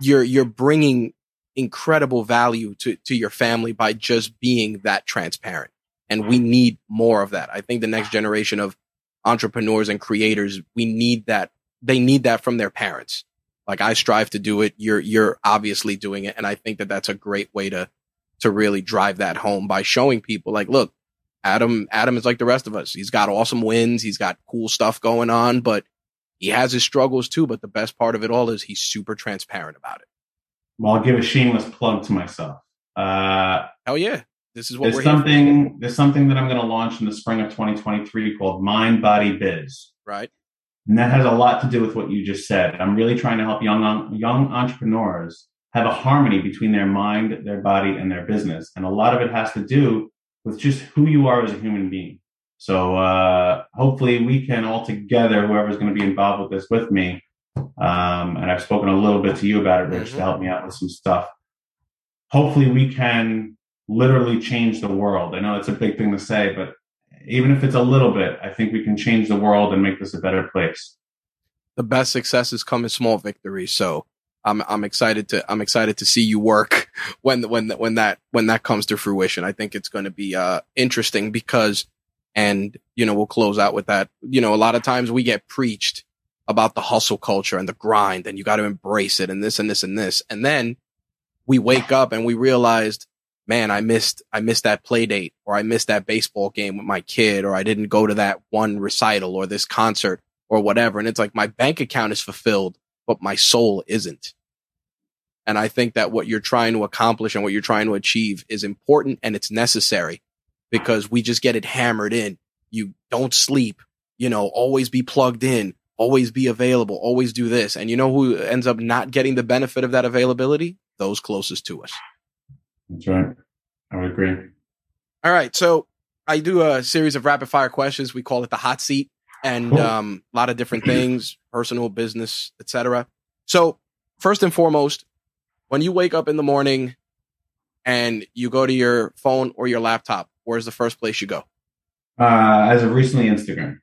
you're, you're bringing incredible value to, to your family by just being that transparent. And we need more of that. I think the next generation of entrepreneurs and creators, we need that. They need that from their parents. Like I strive to do it. You're, you're obviously doing it. And I think that that's a great way to, to really drive that home by showing people like, look, Adam, Adam is like the rest of us. He's got awesome wins. He's got cool stuff going on, but he has his struggles too. But the best part of it all is he's super transparent about it. Well, I'll give a shameless plug to myself. Uh, Hell yeah. This is what there's something, there's something that I'm going to launch in the spring of 2023 called Mind Body Biz. Right. And that has a lot to do with what you just said. I'm really trying to help young, young entrepreneurs have a harmony between their mind, their body, and their business. And a lot of it has to do with just who you are as a human being. So uh, hopefully we can all together, whoever's going to be involved with this with me, um, and I've spoken a little bit to you about it, Rich, mm-hmm. to help me out with some stuff. Hopefully we can literally change the world. I know it's a big thing to say, but even if it's a little bit, I think we can change the world and make this a better place. The best successes come in small victories. So I'm I'm excited to I'm excited to see you work <laughs> when when when that when that comes to fruition. I think it's going to be uh interesting because and you know we'll close out with that. You know, a lot of times we get preached about the hustle culture and the grind and you got to embrace it and this and this and this. And then we wake up and we realized, man, I missed, I missed that play date or I missed that baseball game with my kid or I didn't go to that one recital or this concert or whatever. And it's like my bank account is fulfilled, but my soul isn't. And I think that what you're trying to accomplish and what you're trying to achieve is important and it's necessary because we just get it hammered in. You don't sleep, you know, always be plugged in, always be available, always do this. And you know who ends up not getting the benefit of that availability? Those closest to us. That's right. I would agree. All right. So I do a series of rapid fire questions. We call it the hot seat and cool. um, a lot of different things, personal, business, etc. So first and foremost, when you wake up in the morning and you go to your phone or your laptop, where's the first place you go? Uh, as of recently, Instagram.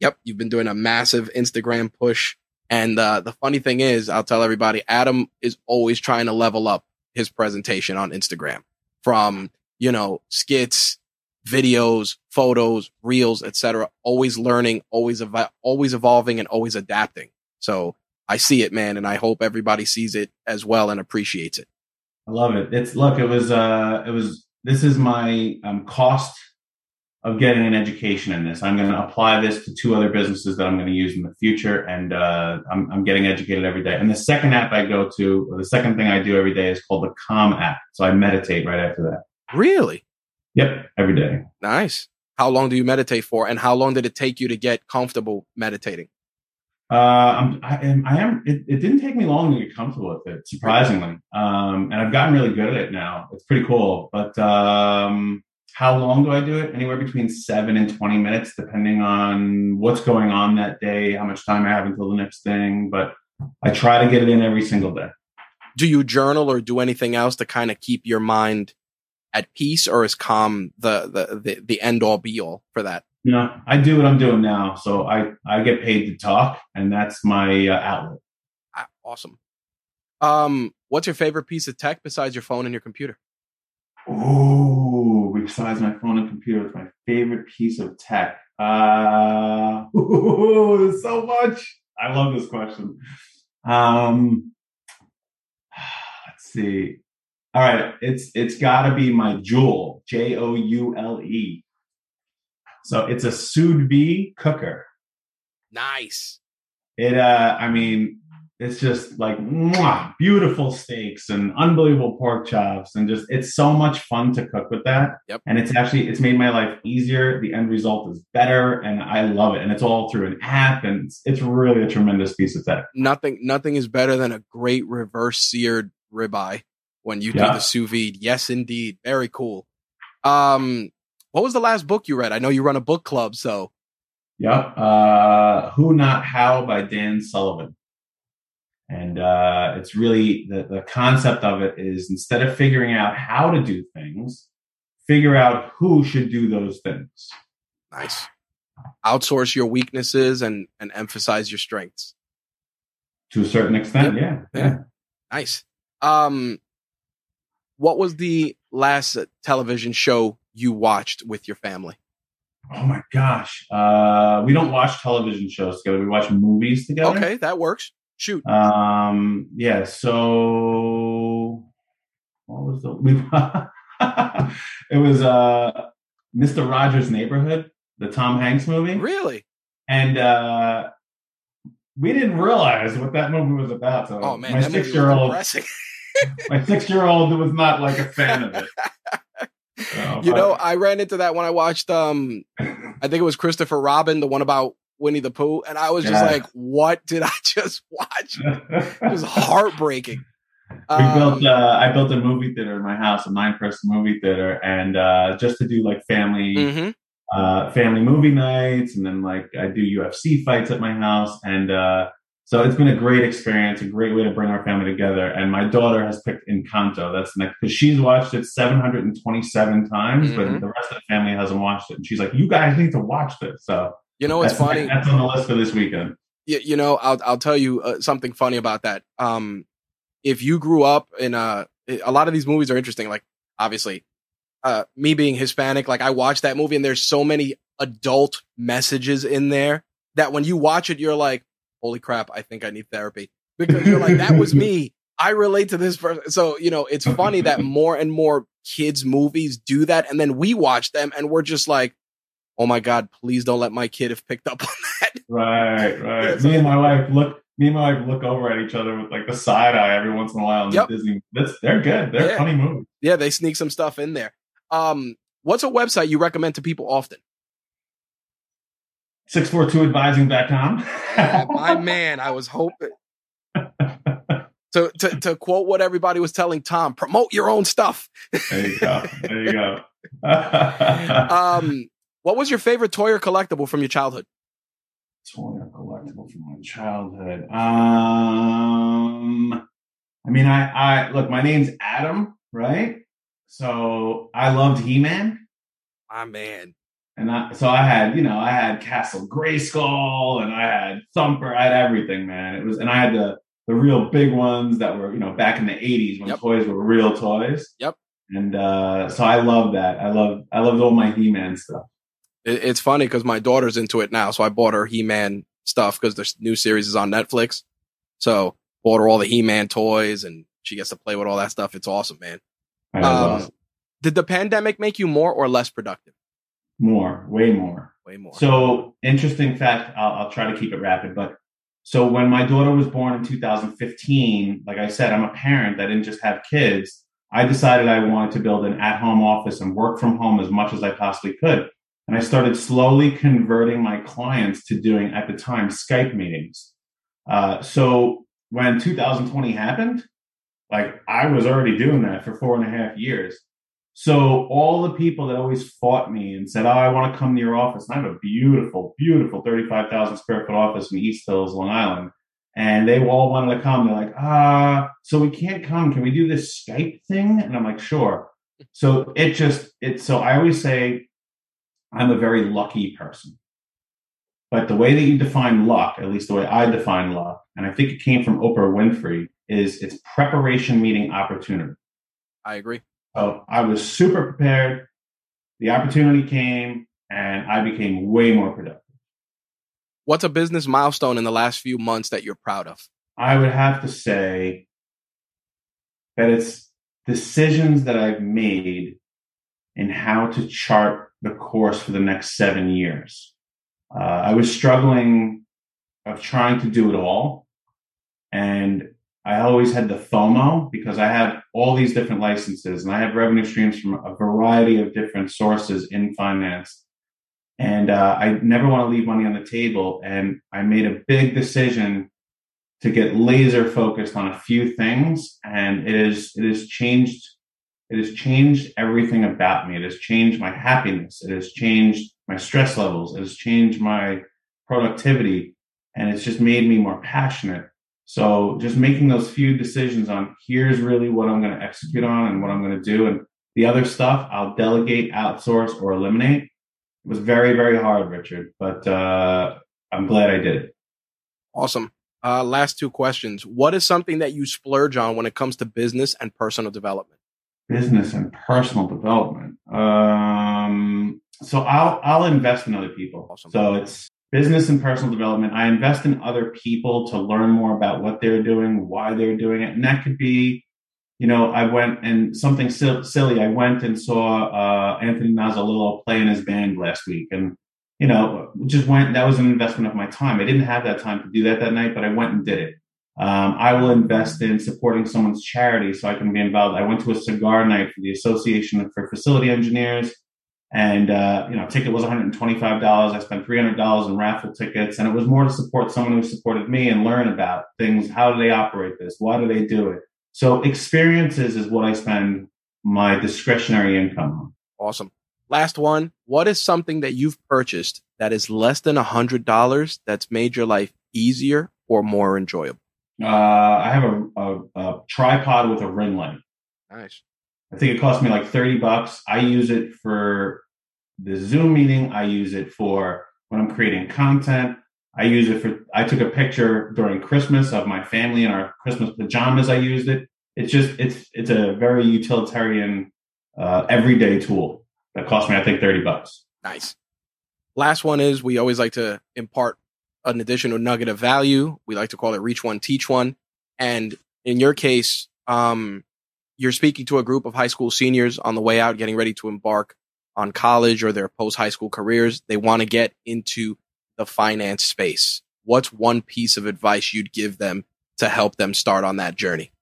Yep, you've been doing a massive Instagram push. And uh, the funny thing is, I'll tell everybody, Adam is always trying to level up his presentation on Instagram from, you know, skits, videos, photos, reels, etc. Always learning, always ev- always evolving, and always adapting. So I see it, man, and I hope everybody sees it as well and appreciates it. I love it. It's look, it was uh, it was. This is my um, cost of getting an education in this. I'm going to apply this to two other businesses that I'm going to use in the future, and uh, I'm, I'm, getting educated every day. And the second app I go to, or the second thing I do every day, is called the Calm app. So I meditate right after that. Really? Yep, every day. Nice. How long do you meditate for, and how long did it take you to get comfortable meditating? Uh, I'm, I am, I am it, it, didn't take me long to get comfortable with it, surprisingly. Um, and I've gotten really good at it now. It's pretty cool. But um, how long do I do it? Anywhere between seven and 20 minutes, depending on what's going on that day, how much time I have until the next thing. But I try to get it in every single day. Do you journal or do anything else to kind of keep your mind at peace or is calm the, the, the, the end all be all for that? No, I do what I'm doing now. So I, I get paid to talk and that's my uh, outlet. Ah, awesome. Um, what's your favorite piece of tech besides your phone and your computer? Ooh, besides my phone and computer, it's my favorite piece of tech. Uh, ooh, so much. I love this question. Um, let's see. All right, it's it's got to be my Joule, J O U L E. So it's a sous vide cooker. Nice. It, uh, I mean, it's just like mwah, beautiful steaks and unbelievable pork chops and just it's so much fun to cook with that yep. and it's actually it's made my life easier the end result is better and i love it and it's all through an app and it's, it's really a tremendous piece of tech nothing nothing is better than a great reverse seared ribeye when you yeah. do the sous vide yes indeed very cool um what was the last book you read i know you run a book club so Yep. Uh, Who Not How by Dan Sullivan. And uh, it's really the, the concept of it is instead of figuring out how to do things, figure out who should do those things. Nice. Outsource your weaknesses and and emphasize your strengths. To a certain extent, yeah. Yeah. yeah. Nice. Um what was the last television show you watched with your family? Oh my gosh. Uh we don't watch television shows together. We watch movies together. Okay, that works. Shoot. Um. Yeah. So what was the <laughs> we? it was uh Mister Rogers' Neighborhood, the Tom Hanks movie. Really? And uh we didn't realize what that movie was about. So oh man, my six year old, my six year old was not like a fan of it. <laughs> So, you know, I ran into that when I watched. um I think it was Christopher Robin, the one about Winnie the Pooh, and I was just like, "What did I <laughs> just watch?" it was heartbreaking. We um, built. Uh, I built a movie theater in my house, a nine-person movie theater, and uh, just to do like family, mm-hmm. uh, family movie nights, and then like I do UFC fights at my house, and uh, So it's been a great experience, a great way to bring our family together. And my daughter has picked Encanto. That's next because she's watched it 727 times, mm-hmm. but the rest of the family hasn't watched it. And she's like, "You guys need to watch this." So you know, it's funny. That's on the list for this weekend. You, you know, I'll I'll tell you uh, something funny about that. Um, if you grew up in a a lot of these movies are interesting. Like obviously, uh, me being Hispanic, like I watched that movie and there's so many adult messages in there that when you watch it, you're like, holy crap, I think I need therapy because you're like, that was me. I relate to this person. So, you know, it's funny that <laughs> more and more kids movies do that. And then we watch them and we're just like, oh my God, please don't let my kid have picked up <laughs> on that. Right, right. me and my wife look, me and my wife look over at each other with like the side eye every once in a while. yep. Disney, that's, they're good. They're yeah. funny movies. Yeah, they sneak some stuff in there. Um, what's a website you recommend to people often? 642advising.com. yeah, my <laughs> man, I was hoping. to, to, to quote what everybody was telling Tom, promote your own stuff. there you go. There you go. <laughs> um, what was your favorite toy or collectible from your childhood? Toy or collectible from my childhood. Um, I mean, I, I look. My name's Adam, right? So I loved He Man. My man. And I, so I had, you know, I had Castle Grayskull and I had Thumper. I had everything, man. It was, and I had the the real big ones that were, you know, back in the '80s when yep. toys were real toys. Yep. And uh, so I love that. I love I loved all my He Man stuff. It, it's funny because my daughter's into it now, so I bought her He Man stuff because the new series is on Netflix. So bought her all the He Man toys, and she gets to play with all that stuff. It's awesome, man. Um, awesome. Did the pandemic make you more or less productive? More, way more. Way more. So, interesting fact, I'll, I'll try to keep it rapid, but so when my daughter was born in 2015, like I said, I'm a parent I didn't just have kids. I decided I wanted to build an at home office and work from home as much as I possibly could. And I started slowly converting my clients to doing, at the time, Skype meetings. Uh, so when 2020 happened, like I was already doing that for four and a half years. So all the people that always fought me and said, "Oh, I want to come to your office," and I have a beautiful, beautiful thirty-five thousand square foot office in East Hills, Long Island, and they all wanted to come. They're like, "Ah, so we can't come. Can we do this Skype thing?" And I'm like, "Sure." So it just it. So I always say, I'm a very lucky person, but the way that you define luck, at least the way I define luck, and I think it came from Oprah Winfrey, is it's preparation meeting opportunity. I agree. So I was super prepared. The opportunity came and I became way more productive. What's a business milestone in the last few months that you're proud of? I would have to say that it's decisions that I've made in how to chart the course for the next seven years. Uh, I was struggling of trying to do it all. And I always had the FOMO because I have all these different licenses and I have revenue streams from a variety of different sources in finance. And uh, I never want to leave money on the table. And I made a big decision to get laser focused on a few things. And it is, it has changed, it has changed everything about me. It has changed my happiness. It has changed my stress levels. It has changed my productivity. And it's just made me more passionate so just making those few decisions on here's really what I'm going to execute on and what I'm going to do. And the other stuff I'll delegate, outsource, or eliminate. It was very, very hard, Richard, but uh, I'm glad I did it. Awesome. Uh, last two questions. What is something that you splurge on when it comes to business and personal development? Business and personal development. Um, so I'll I'll invest in other people. Awesome. So it's business and personal development. I invest in other people to learn more about what they're doing, why they're doing it. And that could be, you know, I went and something silly. I went and saw uh, Anthony Nazzolillo play in his band last week. And, you know, just went, that was an investment of my time. I didn't have that time to do that that night, but I went and did it. Um, I will invest in supporting someone's charity so I can be involved. I went to a cigar night for the Association for Facility Engineers and uh, you know, ticket was $125. I spent $300 in raffle tickets, and it was more to support someone who supported me and learn about things. How do they operate this? Why do they do it? So experiences is what I spend my discretionary income on. Awesome. Last one. What is something that you've purchased that is less than a hundred dollars that's made your life easier or more enjoyable? Uh, I have a, a, a tripod with a ring light. Nice. I think it cost me like 30 bucks. I use it for the Zoom meeting. I use it for when I'm creating content. I use it for, I took a picture during Christmas of my family in our Christmas pajamas. I used it. It's just, it's, it's a very utilitarian, uh, everyday tool that cost me, I think, 30 bucks. Nice. Last one is we always like to impart an additional nugget of value. We like to call it reach one, teach one. And in your case, um, you're speaking to a group of high school seniors on the way out, getting ready to embark on college or their post high school careers. They want to get into the finance space. What's one piece of advice you'd give them to help them start on that journey?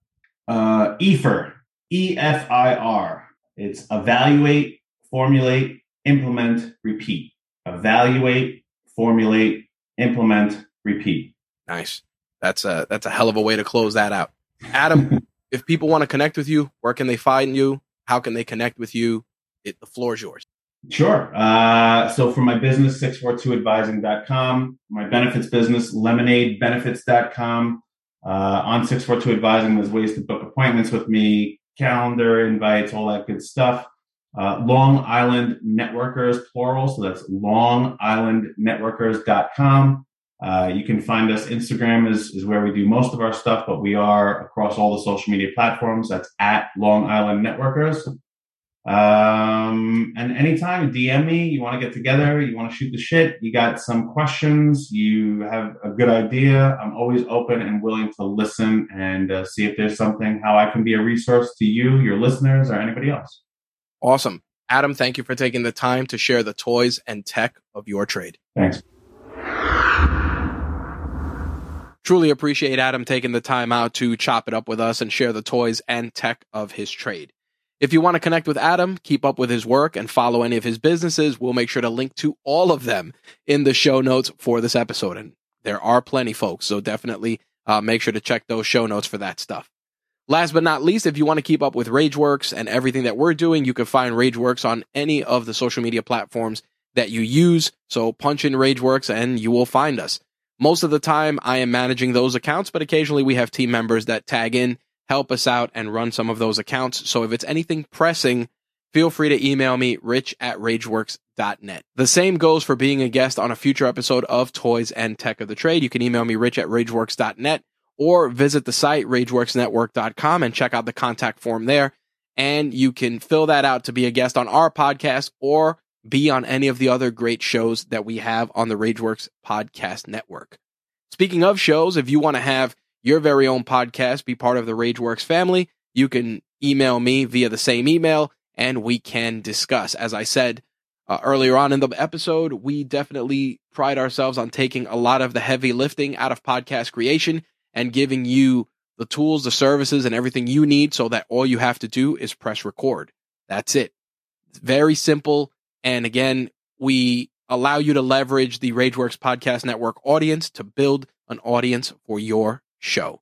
Uh, EFIR, E F I R. It's evaluate, formulate, implement, repeat. Evaluate, formulate, implement, repeat. Nice. That's a that's a hell of a way to close that out. Adam, <laughs> if people want to connect with you, where can they find you? How can they connect with you? It, the floor is yours. Sure. Uh, so for my business, 642advising.com, my benefits business, lemonadebenefits.com. Uh, on 642 Advising, there's ways to book appointments with me, calendar invites, all that good stuff. Uh, Long Island Networkers, plural. So that's longislandnetworkers.com. Uh, you can find us. Instagram is, is where we do most of our stuff, but we are across all the social media platforms. That's at Long Island Networkers. Um, and anytime DM me, you want to get together, you want to shoot the shit, you got some questions, you have a good idea. I'm always open and willing to listen and uh, see if there's something how I can be a resource to you, your listeners, or anybody else. Awesome. Adam, thank you for taking the time to share the toys and tech of your trade. Thanks. Truly appreciate Adam taking the time out to chop it up with us and share the toys and tech of his trade. If you want to connect with Adam, keep up with his work, and follow any of his businesses, we'll make sure to link to all of them in the show notes for this episode. And there are plenty, folks. So definitely uh, make sure to check those show notes for that stuff. Last but not least, if you want to keep up with RageWorks and everything that we're doing, you can find RageWorks on any of the social media platforms that you use. So punch in RageWorks and you will find us. Most of the time, I am managing those accounts, but occasionally we have team members that tag in help us out and run some of those accounts. So if it's anything pressing, feel free to email me, rich at rageworks.net. The same goes for being a guest on a future episode of Toys and Tech of the Trade. You can email me, rich at rageworks.net, or visit the site, rageworksnetwork.com, and check out the contact form there. And you can fill that out to be a guest on our podcast or be on any of the other great shows that we have on the Rageworks Podcast Network. Speaking of shows, if you want to have your very own podcast, be part of the Rageworks family, you can email me via the same email and we can discuss. As I said uh, earlier on in the episode, we definitely pride ourselves on taking a lot of the heavy lifting out of podcast creation and giving you the tools, the services, and everything you need so that all you have to do is press record. That's it. It's very simple. And again, we allow you to leverage the Rageworks Podcast Network audience to build an audience for your show.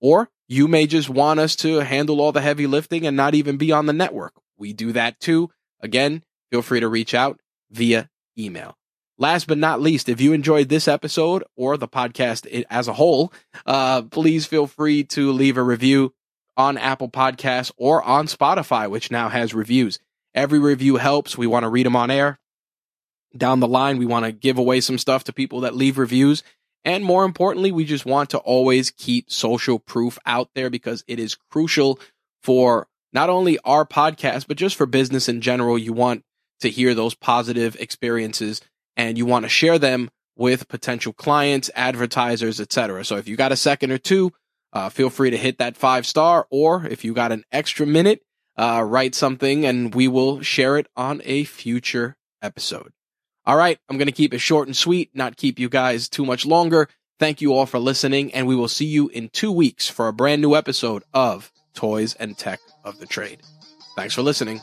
Or you may just want us to handle all the heavy lifting and not even be on the network. We do that too. Again, feel free to reach out via email. Last but not least, if you enjoyed this episode or the podcast as a whole, uh, please feel free to leave a review on Apple Podcasts or on Spotify, which now has reviews. Every review helps. We want to read them on air. Down the line, we want to give away some stuff to people that leave reviews. And more importantly, we just want to always keep social proof out there because it is crucial for not only our podcast, but just for business in general. You want to hear those positive experiences and you want to share them with potential clients, advertisers, etc. So if you got a second or two, uh, feel free to hit that five star, or if you got an extra minute, uh, write something and we will share it on a future episode. All right, I'm going to keep it short and sweet, not keep you guys too much longer. Thank you all for listening, and we will see you in two weeks for a brand new episode of Toys and Tech of the Trade. Thanks for listening.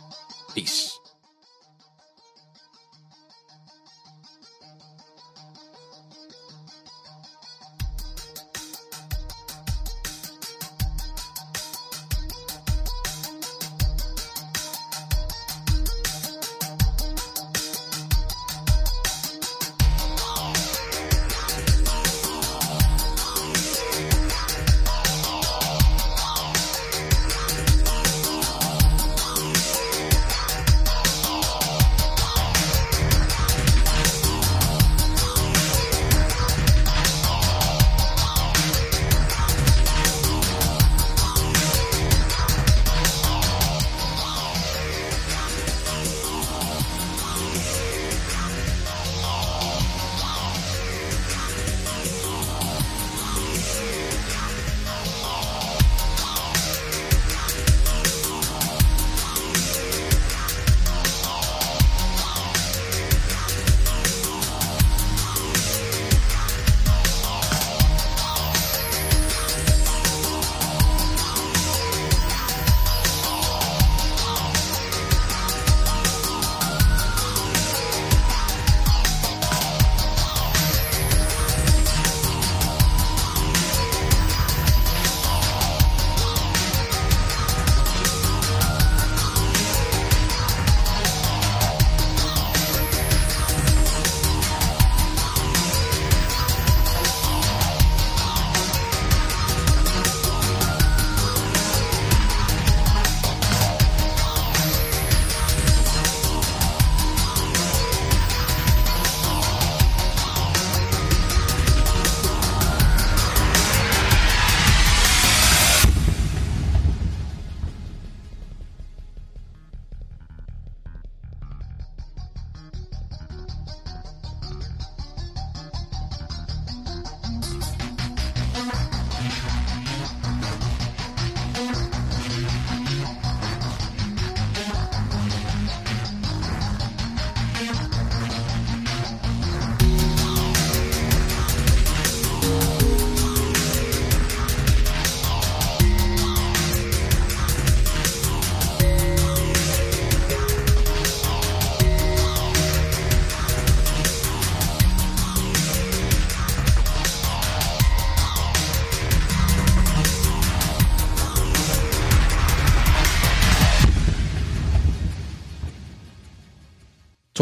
Peace.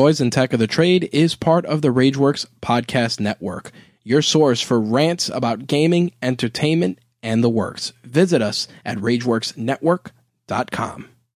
Toys and Tech of the Trade is part of the Rageworks Podcast Network, your source for rants about gaming, entertainment, and the works. Visit us at RageWorksNetwork.com.